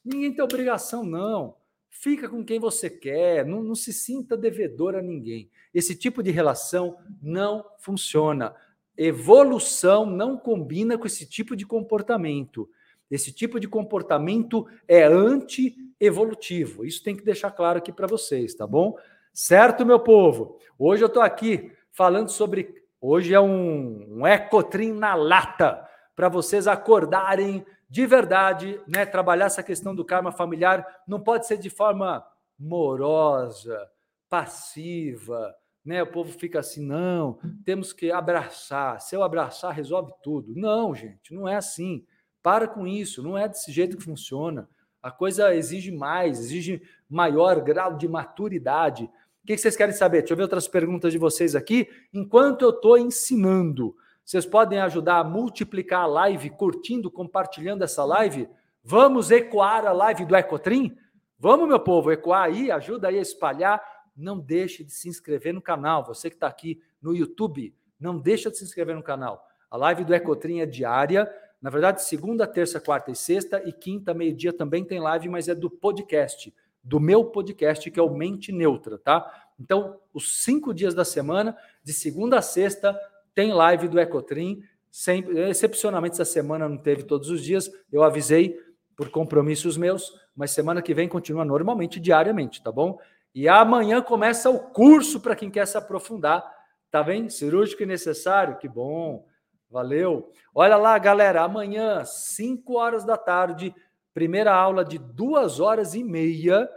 ninguém tem obrigação, não. Fica com quem você quer, não, não se sinta devedor a ninguém. Esse tipo de relação não funciona. Evolução não combina com esse tipo de comportamento. Esse tipo de comportamento é anti-evolutivo. Isso tem que deixar claro aqui para vocês, tá bom? Certo, meu povo? Hoje eu estou aqui falando sobre. Hoje é um, um ecotrim na lata para vocês acordarem de verdade, né? Trabalhar essa questão do karma familiar não pode ser de forma morosa, passiva, né? O povo fica assim, não, temos que abraçar. Se eu abraçar, resolve tudo. Não, gente, não é assim. Para com isso, não é desse jeito que funciona. A coisa exige mais, exige maior grau de maturidade. O que vocês querem saber? Deixa eu ver outras perguntas de vocês aqui. Enquanto eu estou ensinando, vocês podem ajudar a multiplicar a live, curtindo, compartilhando essa live? Vamos ecoar a live do Ecotrim? Vamos, meu povo, ecoar aí, ajuda aí a espalhar. Não deixe de se inscrever no canal. Você que está aqui no YouTube, não deixa de se inscrever no canal. A live do Ecotrim é diária. Na verdade, segunda, terça, quarta e sexta e quinta, meio-dia também tem live, mas é do podcast, do meu podcast, que é o Mente Neutra, tá? Então, os cinco dias da semana, de segunda a sexta, tem live do Ecotrim. Sempre, excepcionalmente, essa semana não teve todos os dias, eu avisei por compromissos meus, mas semana que vem continua normalmente, diariamente, tá bom? E amanhã começa o curso para quem quer se aprofundar, tá bem? Cirúrgico e necessário, que bom. Valeu. Olha lá, galera, amanhã, 5 horas da tarde, primeira aula de duas horas e meia.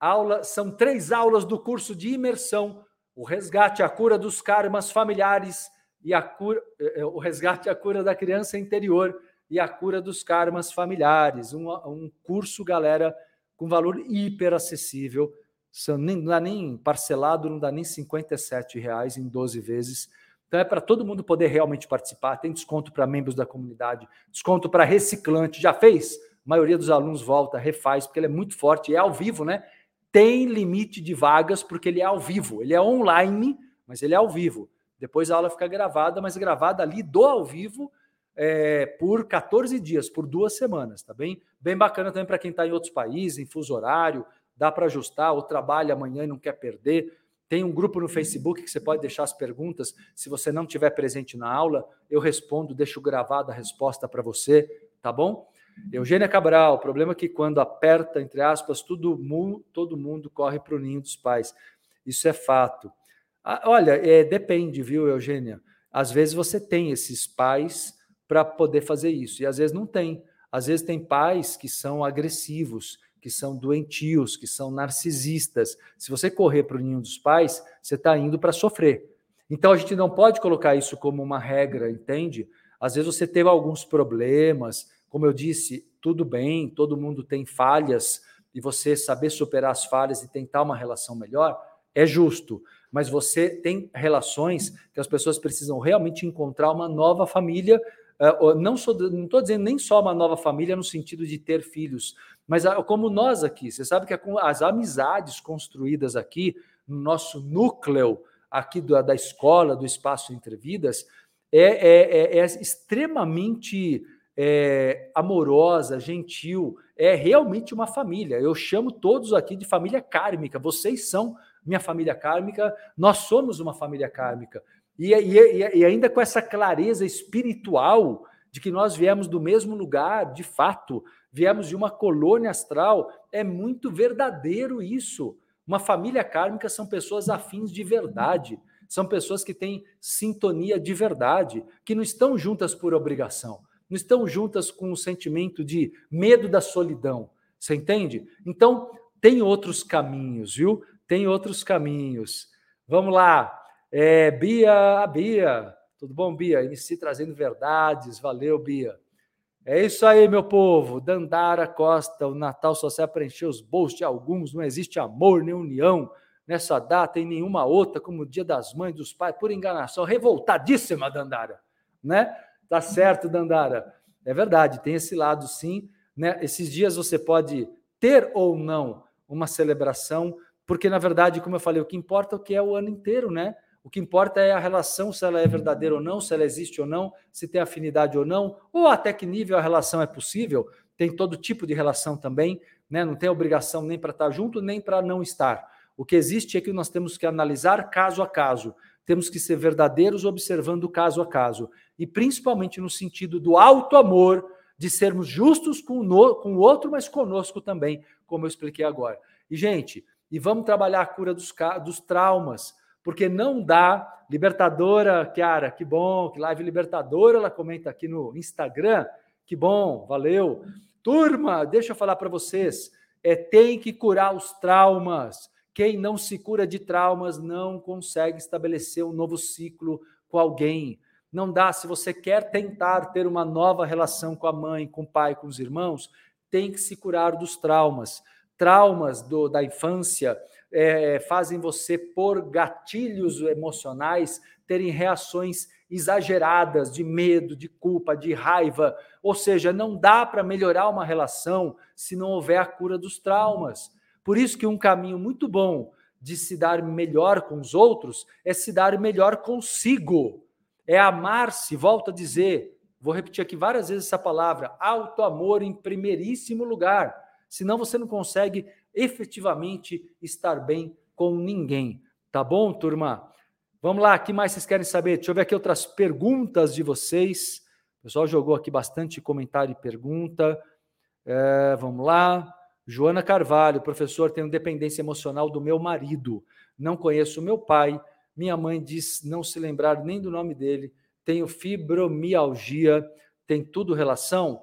Aula, são três aulas do curso de imersão: o resgate, a cura dos karmas familiares e a cura, eh, eh, o resgate, a cura da criança interior e a cura dos karmas familiares. Um, um curso, galera, com valor hiper acessível. Não dá nem parcelado, não dá nem 57 reais em 12 vezes então é para todo mundo poder realmente participar. Tem desconto para membros da comunidade, desconto para reciclante. Já fez? A maioria dos alunos volta, refaz, porque ele é muito forte, é ao vivo, né? Tem limite de vagas, porque ele é ao vivo. Ele é online, mas ele é ao vivo. Depois a aula fica gravada, mas gravada ali do ao vivo é, por 14 dias, por duas semanas, tá bem? Bem bacana também para quem está em outros países, em fuso horário, dá para ajustar, ou trabalha amanhã e não quer perder. Tem um grupo no Facebook que você pode deixar as perguntas. Se você não estiver presente na aula, eu respondo, deixo gravada a resposta para você, tá bom? Eugênia Cabral, o problema é que quando aperta, entre aspas, tudo, todo mundo corre para o ninho dos pais. Isso é fato. Ah, olha, é, depende, viu, Eugênia? Às vezes você tem esses pais para poder fazer isso, e às vezes não tem. Às vezes tem pais que são agressivos, que são doentios, que são narcisistas. Se você correr para o ninho dos pais, você está indo para sofrer. Então a gente não pode colocar isso como uma regra, entende? Às vezes você teve alguns problemas, como eu disse, tudo bem, todo mundo tem falhas, e você saber superar as falhas e tentar uma relação melhor é justo. Mas você tem relações que as pessoas precisam realmente encontrar uma nova família não estou dizendo nem só uma nova família no sentido de ter filhos, mas como nós aqui. Você sabe que as amizades construídas aqui, no nosso núcleo aqui da, da escola, do espaço entre vidas, é, é, é, é extremamente é, amorosa, gentil, é realmente uma família. Eu chamo todos aqui de família kármica. Vocês são minha família kármica, nós somos uma família kármica. E, e, e ainda com essa clareza espiritual de que nós viemos do mesmo lugar, de fato, viemos de uma colônia astral, é muito verdadeiro isso. Uma família kármica são pessoas afins de verdade, São pessoas que têm sintonia de verdade, que não estão juntas por obrigação, não estão juntas com o sentimento de medo da solidão. Você entende? Então, tem outros caminhos, viu? Tem outros caminhos. Vamos lá. É, Bia, a Bia. Tudo bom, Bia? Inicie trazendo verdades. Valeu, Bia. É isso aí, meu povo. Dandara Costa, o Natal só serve para encher os bolsos de alguns. Não existe amor nem união nessa data e nenhuma outra, como o Dia das Mães, dos Pais, por enganação. Revoltadíssima, Dandara. Né? Tá certo, Dandara. É verdade, tem esse lado sim. Né? Esses dias você pode ter ou não uma celebração, porque na verdade, como eu falei, o que importa é o que é o ano inteiro, né? O que importa é a relação, se ela é verdadeira ou não, se ela existe ou não, se tem afinidade ou não, ou até que nível a relação é possível. Tem todo tipo de relação também, né? Não tem obrigação nem para estar junto, nem para não estar. O que existe é que nós temos que analisar caso a caso. Temos que ser verdadeiros observando caso a caso. E principalmente no sentido do alto amor, de sermos justos com o, com o outro, mas conosco também, como eu expliquei agora. E, gente, e vamos trabalhar a cura dos, dos traumas, porque não dá. Libertadora, Kiara, que bom, que live Libertadora, ela comenta aqui no Instagram, que bom, valeu. Turma, deixa eu falar para vocês, é tem que curar os traumas. Quem não se cura de traumas não consegue estabelecer um novo ciclo com alguém. Não dá, se você quer tentar ter uma nova relação com a mãe, com o pai, com os irmãos, tem que se curar dos traumas. Traumas do, da infância é, fazem você, por gatilhos emocionais, terem reações exageradas de medo, de culpa, de raiva. Ou seja, não dá para melhorar uma relação se não houver a cura dos traumas. Por isso que um caminho muito bom de se dar melhor com os outros é se dar melhor consigo. É amar-se, volto a dizer, Vou repetir aqui várias vezes essa palavra: auto-amor em primeiríssimo lugar. Senão você não consegue efetivamente estar bem com ninguém. Tá bom, turma? Vamos lá, o que mais vocês querem saber? Deixa eu ver aqui outras perguntas de vocês. O pessoal jogou aqui bastante comentário e pergunta. É, vamos lá. Joana Carvalho, professor, tenho dependência emocional do meu marido. Não conheço meu pai. Minha mãe diz não se lembrar nem do nome dele tenho fibromialgia, tem tudo relação?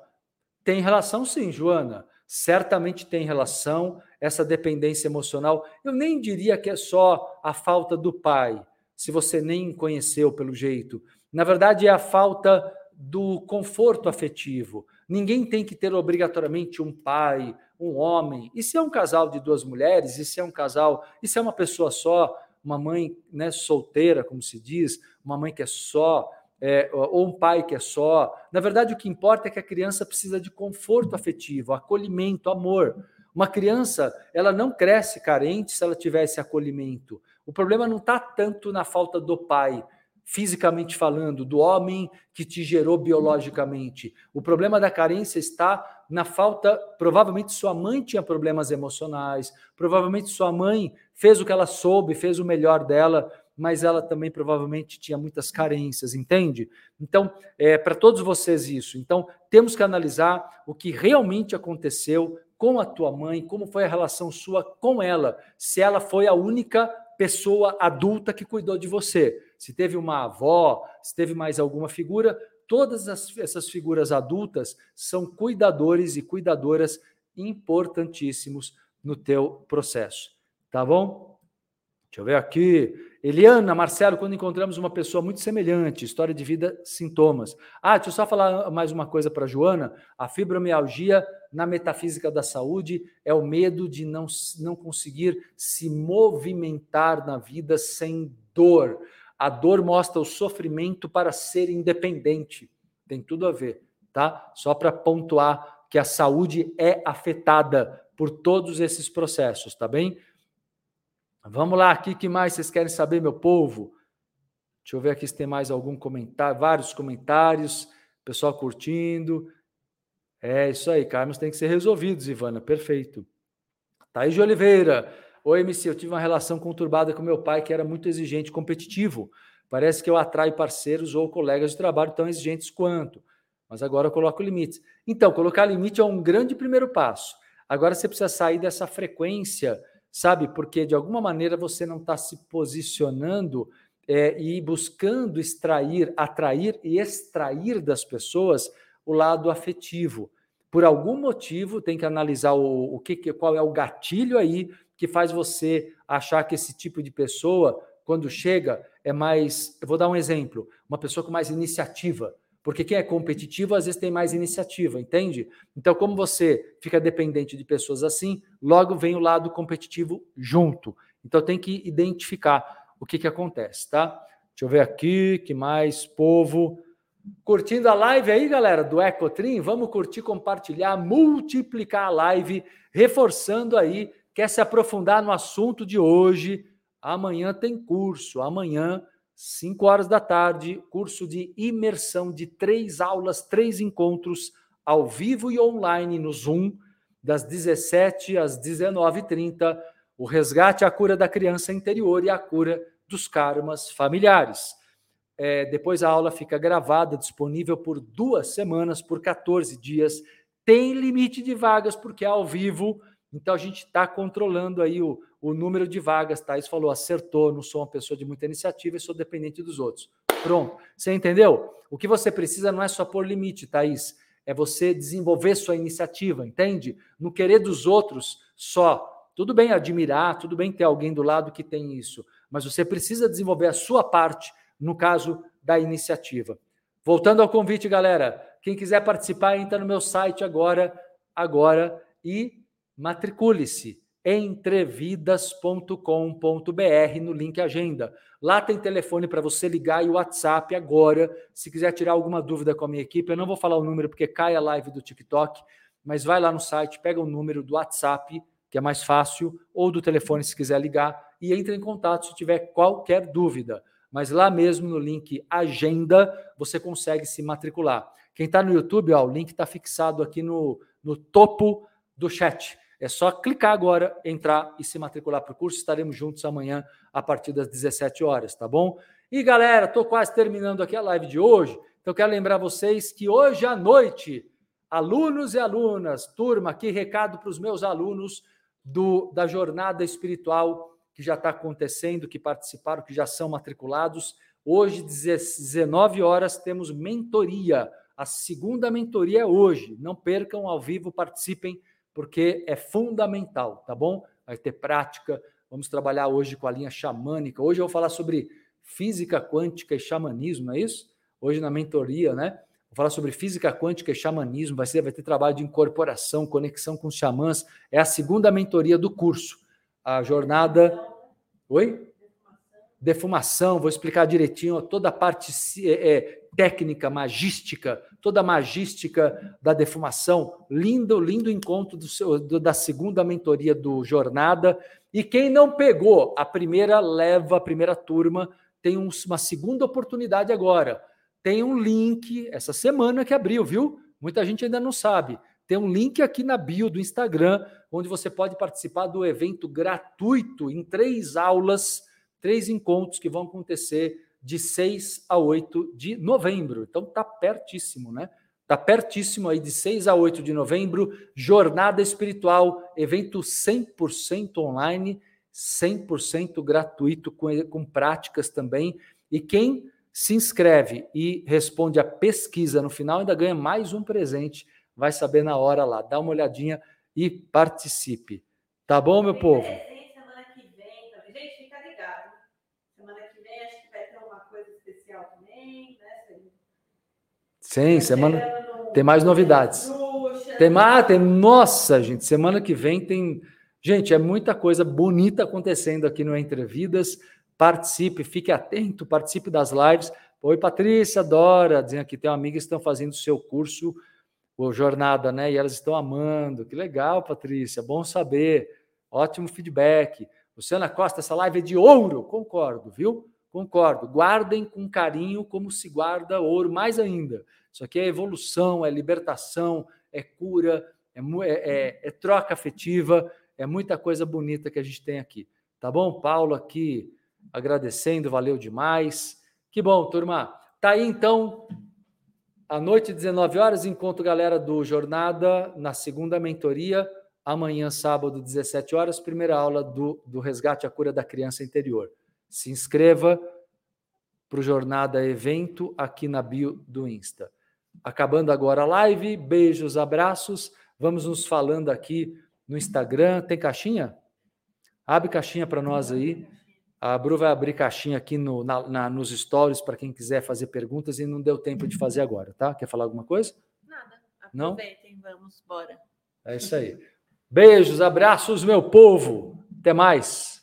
Tem relação sim, Joana. Certamente tem relação essa dependência emocional. Eu nem diria que é só a falta do pai, se você nem conheceu pelo jeito. Na verdade, é a falta do conforto afetivo. Ninguém tem que ter obrigatoriamente um pai, um homem. E se é um casal de duas mulheres, e se é um casal, e se é uma pessoa só, uma mãe né, solteira, como se diz, uma mãe que é só, é, ou um pai que é só. Na verdade, o que importa é que a criança precisa de conforto afetivo, acolhimento, amor. Uma criança, ela não cresce carente se ela tivesse acolhimento. O problema não está tanto na falta do pai, fisicamente falando, do homem que te gerou biologicamente. O problema da carência está na falta. Provavelmente sua mãe tinha problemas emocionais, provavelmente sua mãe fez o que ela soube, fez o melhor dela mas ela também provavelmente tinha muitas carências, entende? Então, é para todos vocês isso. Então, temos que analisar o que realmente aconteceu com a tua mãe, como foi a relação sua com ela, se ela foi a única pessoa adulta que cuidou de você, se teve uma avó, se teve mais alguma figura, todas as, essas figuras adultas são cuidadores e cuidadoras importantíssimos no teu processo, tá bom? Deixa eu ver aqui. Eliana, Marcelo, quando encontramos uma pessoa muito semelhante, história de vida, sintomas. Ah, deixa eu só falar mais uma coisa para Joana. A fibromialgia na metafísica da saúde é o medo de não, não conseguir se movimentar na vida sem dor. A dor mostra o sofrimento para ser independente. Tem tudo a ver, tá? Só para pontuar que a saúde é afetada por todos esses processos, tá bem? Vamos lá, aqui que mais vocês querem saber, meu povo? Deixa eu ver aqui se tem mais algum comentário, vários comentários, pessoal curtindo. É isso aí, Carlos tem que ser resolvidos, Ivana, perfeito. Thaís de Oliveira. Oi, MC, eu tive uma relação conturbada com meu pai que era muito exigente, competitivo. Parece que eu atraio parceiros ou colegas de trabalho tão exigentes quanto. Mas agora eu coloco limites. Então, colocar limite é um grande primeiro passo. Agora você precisa sair dessa frequência sabe? Porque de alguma maneira você não está se posicionando é, e buscando extrair, atrair e extrair das pessoas o lado afetivo. Por algum motivo, tem que analisar o, o que, qual é o gatilho aí que faz você achar que esse tipo de pessoa, quando chega, é mais. Eu vou dar um exemplo: uma pessoa com mais iniciativa. Porque quem é competitivo às vezes tem mais iniciativa, entende? Então, como você fica dependente de pessoas assim, logo vem o lado competitivo junto. Então, tem que identificar o que, que acontece, tá? Deixa eu ver aqui, que mais? Povo. Curtindo a live aí, galera, do Ecotrim? Vamos curtir, compartilhar, multiplicar a live, reforçando aí. Quer se aprofundar no assunto de hoje? Amanhã tem curso. Amanhã 5 horas da tarde, curso de imersão de três aulas, três encontros ao vivo e online no Zoom, das 17 às 19h30, o resgate, a cura da criança interior e a cura dos karmas familiares. É, depois a aula fica gravada, disponível por duas semanas, por 14 dias. Tem limite de vagas, porque é ao vivo, então a gente está controlando aí o, o número de vagas. Thais falou, acertou, não sou uma pessoa de muita iniciativa e sou dependente dos outros. Pronto, você entendeu? O que você precisa não é só pôr limite, Thaís, é você desenvolver sua iniciativa, entende? No querer dos outros só. Tudo bem admirar, tudo bem ter alguém do lado que tem isso, mas você precisa desenvolver a sua parte, no caso da iniciativa. Voltando ao convite, galera, quem quiser participar, entra no meu site agora, agora e matricule-se entrevidas.com.br no link agenda. Lá tem telefone para você ligar e WhatsApp agora. Se quiser tirar alguma dúvida com a minha equipe, eu não vou falar o número porque cai a live do TikTok, mas vai lá no site, pega o número do WhatsApp, que é mais fácil, ou do telefone se quiser ligar e entre em contato se tiver qualquer dúvida. Mas lá mesmo no link agenda você consegue se matricular. Quem está no YouTube, ó, o link está fixado aqui no, no topo do chat. É só clicar agora, entrar e se matricular para o curso. Estaremos juntos amanhã a partir das 17 horas, tá bom? E galera, estou quase terminando aqui a live de hoje. Então quero lembrar vocês que hoje à noite, alunos e alunas, turma, aqui recado para os meus alunos do da jornada espiritual que já está acontecendo, que participaram, que já são matriculados. Hoje, 19 horas, temos mentoria. A segunda mentoria é hoje. Não percam ao vivo, participem porque é fundamental, tá bom? Vai ter prática. Vamos trabalhar hoje com a linha xamânica. Hoje eu vou falar sobre física quântica e xamanismo, não é isso? Hoje na mentoria, né? Vou falar sobre física quântica e xamanismo. Vai, ser, vai ter trabalho de incorporação, conexão com os xamãs. É a segunda mentoria do curso. A jornada. Oi? Defumação, vou explicar direitinho toda a parte é, é técnica, magística, toda a magística da defumação. Lindo, lindo encontro do seu, do, da segunda mentoria do Jornada. E quem não pegou a primeira leva, a primeira turma, tem um, uma segunda oportunidade agora. Tem um link essa semana que abriu, viu? Muita gente ainda não sabe. Tem um link aqui na bio do Instagram, onde você pode participar do evento gratuito em três aulas, três encontros que vão acontecer de 6 a 8 de novembro. Então tá pertíssimo, né? Tá pertíssimo aí de 6 a 8 de novembro, jornada espiritual, evento 100% online, 100% gratuito com, com práticas também. E quem se inscreve e responde a pesquisa no final ainda ganha mais um presente, vai saber na hora lá. Dá uma olhadinha e participe. Tá bom, meu povo? Sim, semana tem mais novidades. Tem mais, tem nossa, gente, semana que vem tem, gente, é muita coisa bonita acontecendo aqui no Entre Vidas. Participe, fique atento, participe das lives. Oi, Patrícia, Dora, dizendo aqui tem amigas que estão fazendo o seu curso, o jornada, né? E elas estão amando. Que legal, Patrícia, bom saber. Ótimo feedback. Luciana Costa, essa live é de ouro, concordo, viu? Concordo. Guardem com carinho como se guarda ouro, mais ainda. Isso aqui é evolução, é libertação, é cura, é, é, é, é troca afetiva, é muita coisa bonita que a gente tem aqui. Tá bom? Paulo aqui agradecendo, valeu demais. Que bom, turma. Tá aí então, à noite, 19 horas, encontro galera do Jornada na segunda mentoria. Amanhã, sábado, 17 horas, primeira aula do, do Resgate à Cura da Criança Interior. Se inscreva, para o Jornada Evento aqui na bio do Insta. Acabando agora a live, beijos, abraços. Vamos nos falando aqui no Instagram. Tem caixinha? Abre caixinha para nós aí. A Bru vai abrir caixinha aqui no, na, na, nos stories para quem quiser fazer perguntas e não deu tempo de fazer agora, tá? Quer falar alguma coisa? Nada. Aproveitem, não? vamos, bora. É isso aí. Beijos, abraços, meu povo. Até mais.